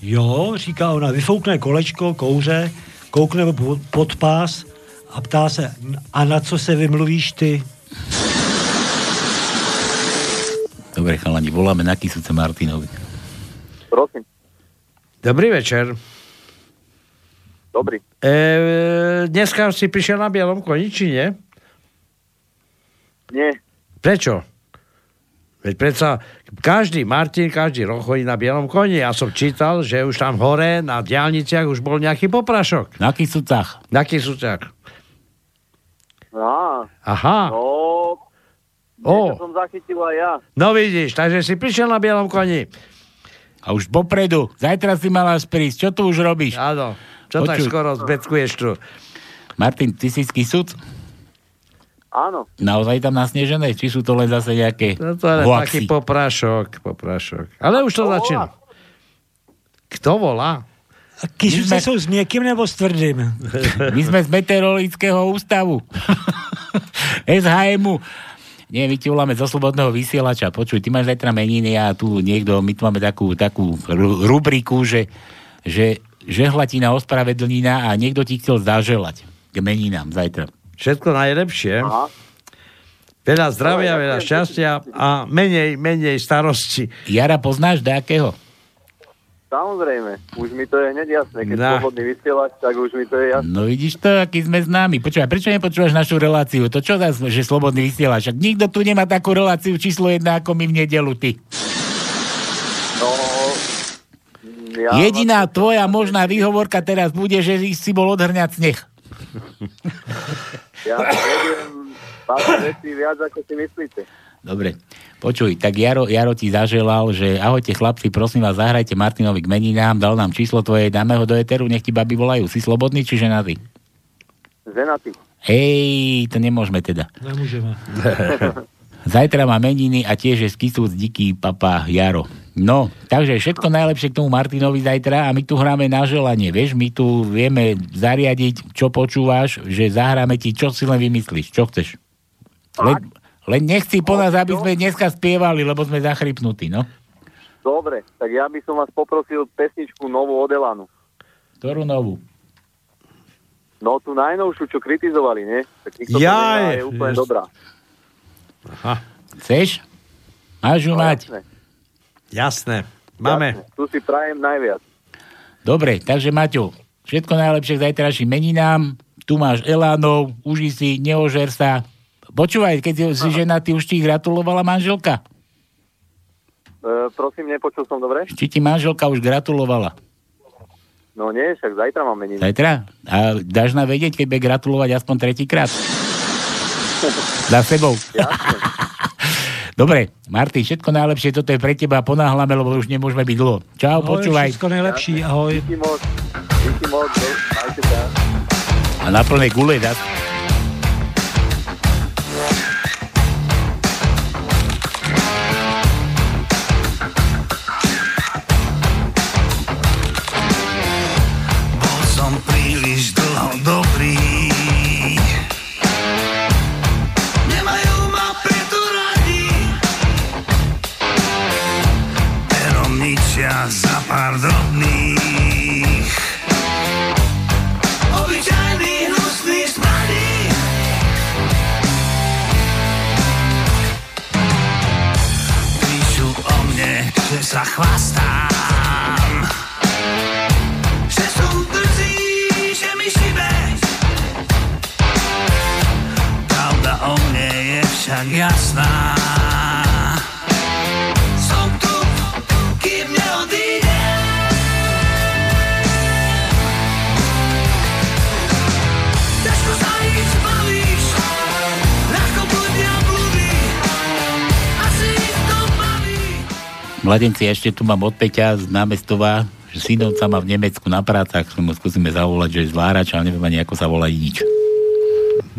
Jo, říká ona, vyfoukne kolečko, kouře, koukne po- pod pás a ptá se, a na co se vymluvíš ty? Dobre, chalani, voláme na kysuce Martinovi. Prosím. Dobrý večer. Dobrý. E, dneska si prišiel na bielom koni, či nie? Nie. Prečo? Veď predsa každý Martin, každý rok chodí na bielom koni. Ja som čítal, že už tam hore na diálniciach už bol nejaký poprašok. Na kysucach. Na kysucach. Á, Aha. no, O. som zachytil aj ja. No vidíš, takže si prišiel na bielom koni. A už popredu. Zajtra si mala prísť. Čo tu už robíš? Áno. Čo tak Počuj. skoro zbeckuješ tu? Martin, ty si z Kisuc? Áno. Naozaj tam nasnežené? Či sú to len zase nejaké No to je taký poprašok, poprašok. Ale už to začína. Kto volá? A kysuce jsou s měkkým nebo s tvrdým? My sme z meteorologického ústavu. SHMu. Nie, my ti voláme zo slobodného vysielača. Počuj, ty máš zajtra meniny a tu niekto, my tu máme takú, takú ru- rubriku, že, že žehla ti na ospravedlnina a niekto ti chcel zaželať k meninám zajtra. Všetko najlepšie. Aha. Veľa zdravia, veľa šťastia a menej, menej starosti. Jara poznáš akého? Samozrejme, už mi to je hneď jasné. Keď Na. slobodný vysielač, tak už mi to je jasné. No vidíš to, aký sme známi. Počúvaj, prečo nepočúvaš našu reláciu? To čo zase, že slobodný vysielač? Ak nikto tu nemá takú reláciu číslo jedna ako my v nedelu, ty. No, ja Jediná tvoja možná výhovorka teraz bude, že si bol odhrňať sneh. Ja pár veci viac, ako si myslíte. Dobre, počuj, tak Jaro, Jaro ti zaželal, že ahojte chlapci, prosím vás, zahrajte Martinovi k meninám, dal nám číslo tvoje, dáme ho do eteru, nech ti baby volajú. Si slobodný či ženatý? Ženatý. Hej, to nemôžeme teda. Nemůžeme. Zajtra má meniny a tiež je z Kisúc diký papa Jaro. No, takže všetko najlepšie k tomu Martinovi zajtra a my tu hráme na želanie, vieš, my tu vieme zariadiť, čo počúvaš, že zahráme ti, čo si len vymyslíš, čo chceš. Len, len nechci po nás, aby sme dneska spievali, lebo sme zachrypnutí, no. Dobre, tak ja by som vás poprosil pesničku novú od Elanu. Ktorú novú? No tú najnovšiu, čo kritizovali, nie? Tak nikto Jaj, je úplne jest. dobrá. Chceš? Máš ju No, mať. jasné. Jasné. Máme. Jasné. Tu si prajem najviac. Dobre, takže Maťo, všetko najlepšie k zajtrajším meninám. Tu máš Elánov, uži si, neožer sa. Počúvaj, keď si žena, ty už ti gratulovala manželka? E, prosím, nepočul som dobre? Či ti manželka už gratulovala? No nie, však zajtra mám meniny. Zajtra? A dáš na vedieť, keď bude gratulovať aspoň tretíkrát? Za sebou. Dobre, Martin, všetko najlepšie, toto je pre teba, ponáhľame, lebo už nemôžeme byť dlho. Čau, Ahoj, počúvaj. Všetko nejlepší, ahoj. Díky moc. Díky moc. Majte sa. A na plnej gule dá. Sa chvastám. Že sú drzí, že mi šibe. Pravda o mne je však jasná. Mladenci, ešte tu mám od Peťa z námestová, že synovca má v Nemecku na prácach, že mu skúsime zavolať, že je zvárač, ale neviem ani ako sa volá nič.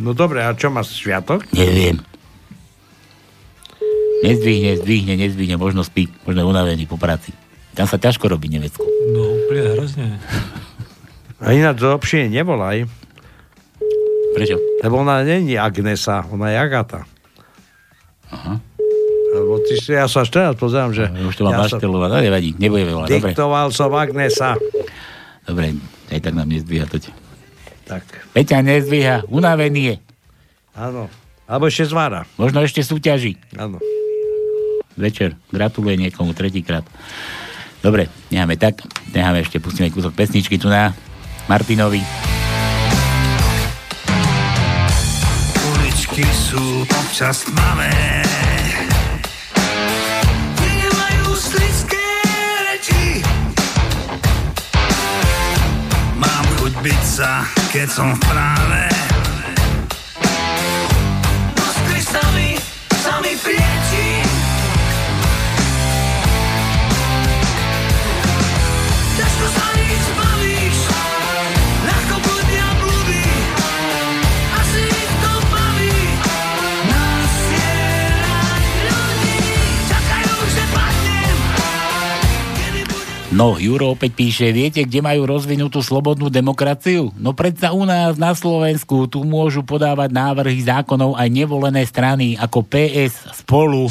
No dobre, a čo má sviatok? Neviem. Nezdvihne, zdvihne, nezdvihne, možno spí, možno je unavený po práci. Tam sa ťažko robí v Nemecku. No úplne hrozne. A ináč do obšine nevolaj. Prečo? Lebo ona není Agnesa, ona je Agata. Aha. Si, ja sa až teraz pozerám, že... Už to mám ja baštelovať, no nevadí, nebudeme volať, dobre. Diktoval som Agnesa. Dobre, aj tak nám nezdvíha to. Tak. Peťa nezdvíha, unavený je. Áno. Alebo ešte zvára. Možno ešte súťaží. Áno. Večer, gratuluje niekomu tretíkrát. Dobre, necháme tak, necháme ešte, pustíme kúsok pesničky tu na Martinovi. Uličky sú občas tmavé byť sa, keď som v práve No, Juro opäť píše, viete, kde majú rozvinutú slobodnú demokraciu? No predsa u nás na Slovensku tu môžu podávať návrhy zákonov aj nevolené strany ako PS spolu.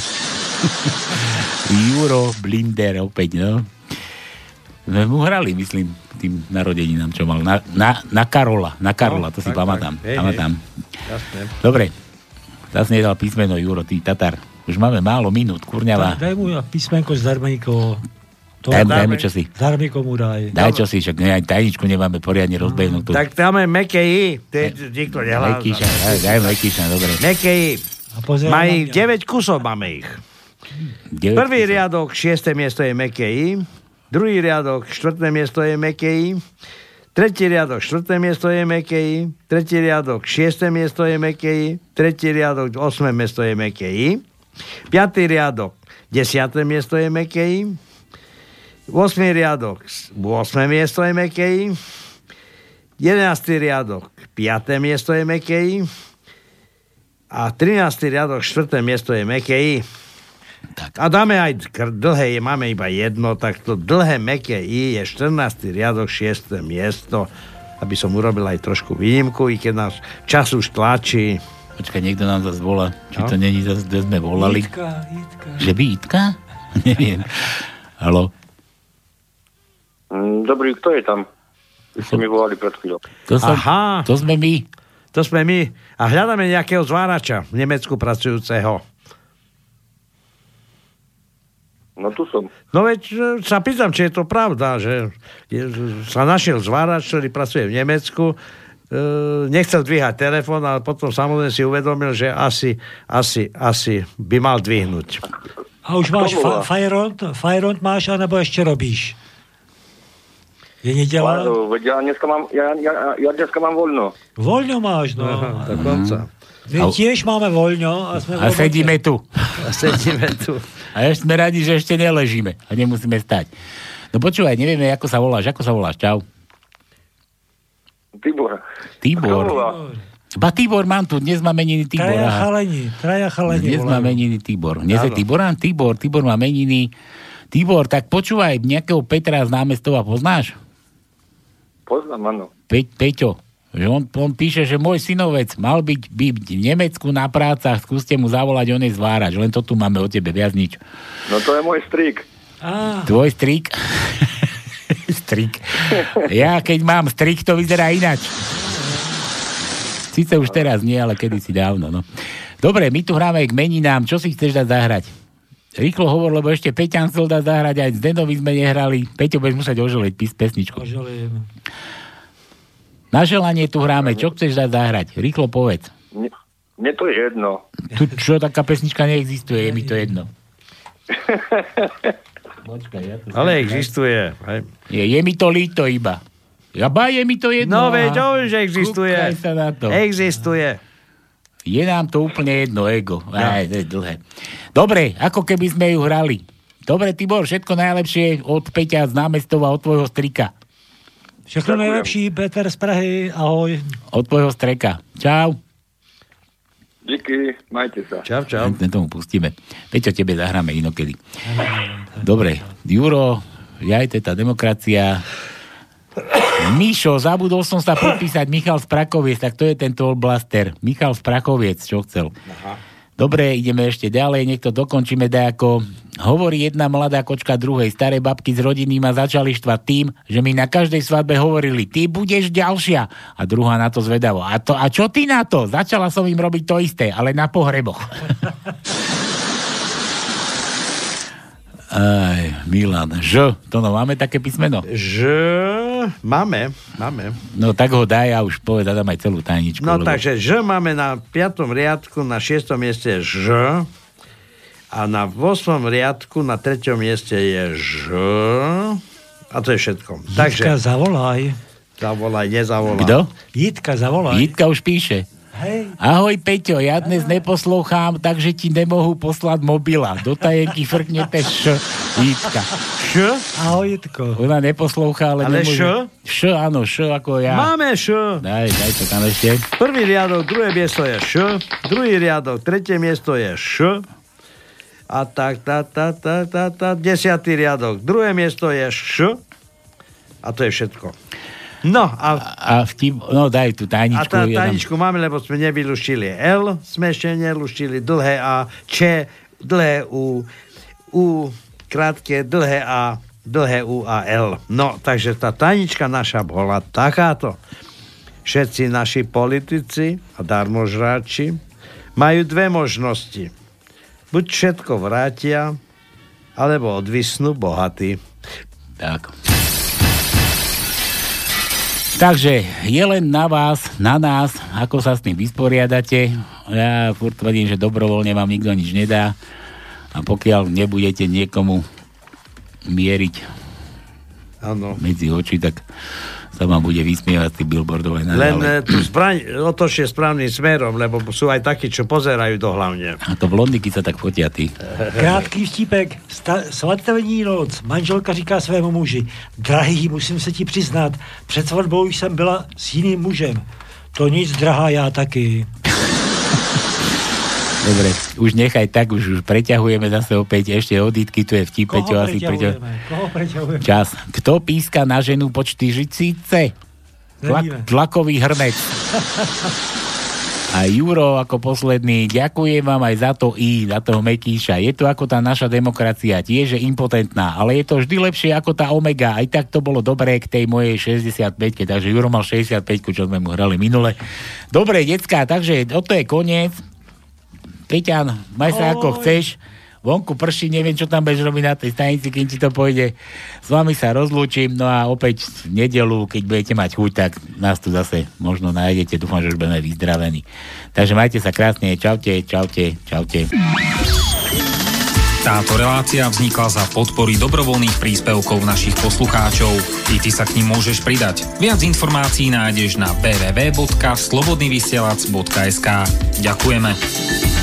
Juro Blinder opäť, no. Sme mu hrali, myslím, tým narodeninám, čo mal. Na, na, na Karola, na Karola, to si tak, pamätám. tak. Hej, pamätám. Jasné. Dobre, zase nedal písmeno Juro, ty Tatar. Už máme málo minút, kurňava. Daj mu písmenko z Darmenko. Daj- daj mu čosi. Darmenko mu daj. Daj čo si, však ne, aj tajničku nemáme poriadne rozbehnutú. Tak tam je meké I. To je, nikto nehľadá. Mekýša, daj, daj Mekýša, dobre. Meké I. pozerám Má na ich 9 kusov, máme ich. 9 Prvý riadok, šiesté miesto je meké I. Druhý riadok, štvrté miesto je meké I. Tretí riadok, štvrté miesto je meké I. Tretí riadok, šiesté miesto je meké I. Tretí riadok, osmé miesto je meké I. Piatý riadok, desiaté miesto je meké I. 8. riadok, 8. miesto je meké I. 11. riadok, 5. miesto je meké I. A 13. riadok, 4. miesto je meké I. A dáme aj dlhé, je- máme iba jedno, tak to dlhé meké I je 14. riadok, 6. miesto, aby som urobil aj trošku výnimku, i keď náš čas už tlačí. Počkaj, niekto nám zase volá. Či No. to není zase, kde sme volali? Jitka, Jitka. Že by Itka? Neviem. Halo? Mm, Dobrý, kto je tam? Vy ste mi volali pred chvíľou. To, som, Aha. to sme my. To sme my. A hľadáme nejakého zvárača v Nemecku pracujúceho. No tu som. No veď e, sa pýtam, či je to pravda, že je, sa našiel zvárač, ktorý pracuje v Nemecku, e, nechcel dvíhať telefón, ale potom samozrejme si uvedomil, že asi, asi, asi by mal dvihnúť. A už máš fa- Fajront? Fajront máš, alebo ešte robíš? Je nedela? Ja dneska mám, ja, ja, ja dneska mám voľno. Voľno máš, no. Aha, dokonca. My tiež máme voľno a sme A sedíme tu. A sedíme tu. A ešte sme radi, že ešte neležíme. A nemusíme stať. No počúvaj, nevieme, ako sa voláš. Ako sa voláš? Čau. Tibor. Tibor. Ba Tibor, mám tu. Dnes má meniny Tibor. Traja aha. chaleni, traja chaleni Dnes má meniny Tibor. Dnes je Áno. Tibor? Áno, Tibor. Tibor má meniny. Tibor, tak počúvaj, nejakého Petra z námestova poznáš? Poznám, áno. Pe- Peťo. Že on, on píše, že môj synovec mal byť, byť v Nemecku na prácach, skúste mu zavolať, on je zvárač. Len to tu máme o tebe, viac nič. No to je môj strik. Á, Tvoj strik? strik. Ja keď mám strik, to vyzerá inač. Sice už teraz nie, ale kedysi dávno. No. Dobre, my tu hráme k meninám. Čo si chceš dať zahrať? Rýchlo hovor, lebo ešte Peťan chcel dať zahrať, aj s Denovi sme nehrali. Peťo, budeš musieť oželeť pís pesničku. Oželím. Na želanie tu hráme, čo chceš dať zahrať? Rýchlo povedz. Mne, mne to je jedno. Tu čo, taká pesnička neexistuje, je mi to jedno. Počkaj, ja tu Ale existuje. Hej. Je, je mi to líto iba. Ja je mi to jedno. No veď, že existuje. Kúkaj sa na to. Existuje. Je nám to úplne jedno, ego. Aj, to je dlhé. Dobre, ako keby sme ju hrali. Dobre, Tibor, všetko najlepšie od Peťa z námestova, od tvojho strika. Všechno nejlepší, Peter z Prahy, ahoj. Od tvojho streka. Čau. Díky, majte sa. Čau, čau. Ten tomu pustíme. Peťo, tebe zahráme inokedy. Dobre, Juro, ja aj tá demokracia. Mišo, zabudol som sa podpísať Michal Sprakoviec, tak to je ten toll blaster. Michal Sprakoviec, čo chcel. Dobre, ideme ešte ďalej, nech to dokončíme ako Hovorí jedna mladá kočka druhej. Staré babky z rodiny ma začali štvať tým, že mi na každej svadbe hovorili, ty budeš ďalšia. A druhá na to zvedavo. A, to, a čo ty na to? Začala som im robiť to isté, ale na pohreboch. Aj, Milan, Ž, to no, máme také písmeno? Ž, máme, máme. No tak ho daj a už povedz, dám aj celú tajničku. No lebo- takže Ž máme na 5. riadku, na 6. mieste je Ž a na 8. riadku na 3. mieste je Ž a to je všetko. Jitka, zavolaj. Zavolaj, nezavolaj. Kto? Jitka, zavolaj. Jitka už píše. Hej. Ahoj Peťo, ja dnes neposlouchám, takže ti nemohu poslať mobila. Do tajenky frknete š, Jitka. Š? Ahoj, Jitko. Ona neposlouchá, ale, Ale nemôže. Š, áno, š ako ja. Máme Š. Daj, daj to tam ešte. Prvý riadok, druhé miesto je Š, druhý riadok, tretie miesto je Š a tak, tá, tá, tá, tá, tá, desiatý riadok, druhé miesto je Š a to je všetko. No a, A vtip, no daj tú a tajničku. tá ja dám- tajničku máme, lebo sme nevyluštili L, sme ešte neluštili dlhé A, Č, dlhé U, U, krátke, dlhé A, dlhé U a L. No, takže tá tajnička naša bola takáto. Všetci naši politici a darmožráči majú dve možnosti. Buď všetko vrátia, alebo odvisnú bohatí. Tak. Takže je len na vás, na nás, ako sa s tým vysporiadate. Ja furt tvrdím, že dobrovoľne vám nikto nič nedá. A pokiaľ nebudete niekomu mieriť Áno. medzi oči, tak sa vám bude vysmievať z tých billboardov aj Len naďalej. e, tu zbraň otočie správnym smerom, lebo sú aj takí, čo pozerajú do hlavne. A to blondiky sa tak fotia, ty. Krátký vtípek. Sta- svatební noc. Manželka říká svému muži. Drahý, musím se ti přiznat, před svatbou jsem byla s jiným mužem. To nic, drahá, já taky. Dobre, už nechaj tak, už, už preťahujeme zase opäť ešte odítky, tu je vtip, Peťo asi preťahujeme. Koho preťahujeme? Čas. Kto píska na ženu po 40? Tlak, tlakový hrnec. A Juro ako posledný, ďakujem vám aj za to I, za toho Mekíša. Je to ako tá naša demokracia, tiež je impotentná, ale je to vždy lepšie ako tá Omega. Aj tak to bolo dobré k tej mojej 65 takže Juro mal 65 čo sme mu hrali minule. Dobre, decka, takže toto je koniec. Peťan, maj sa ako chceš. Vonku prší, neviem, čo tam budeš robiť na tej stanici, kým ti to pôjde. S vami sa rozlúčim, no a opäť v nedelu, keď budete mať chuť, tak nás tu zase možno nájdete. Dúfam, že už budeme vyzdravení. Takže majte sa krásne, čaute, čaute, čaute. Táto relácia vznikla za podpory dobrovoľných príspevkov našich poslucháčov. I ty sa k ním môžeš pridať. Viac informácií nájdeš na www.slobodnyvysielac.sk Ďakujeme.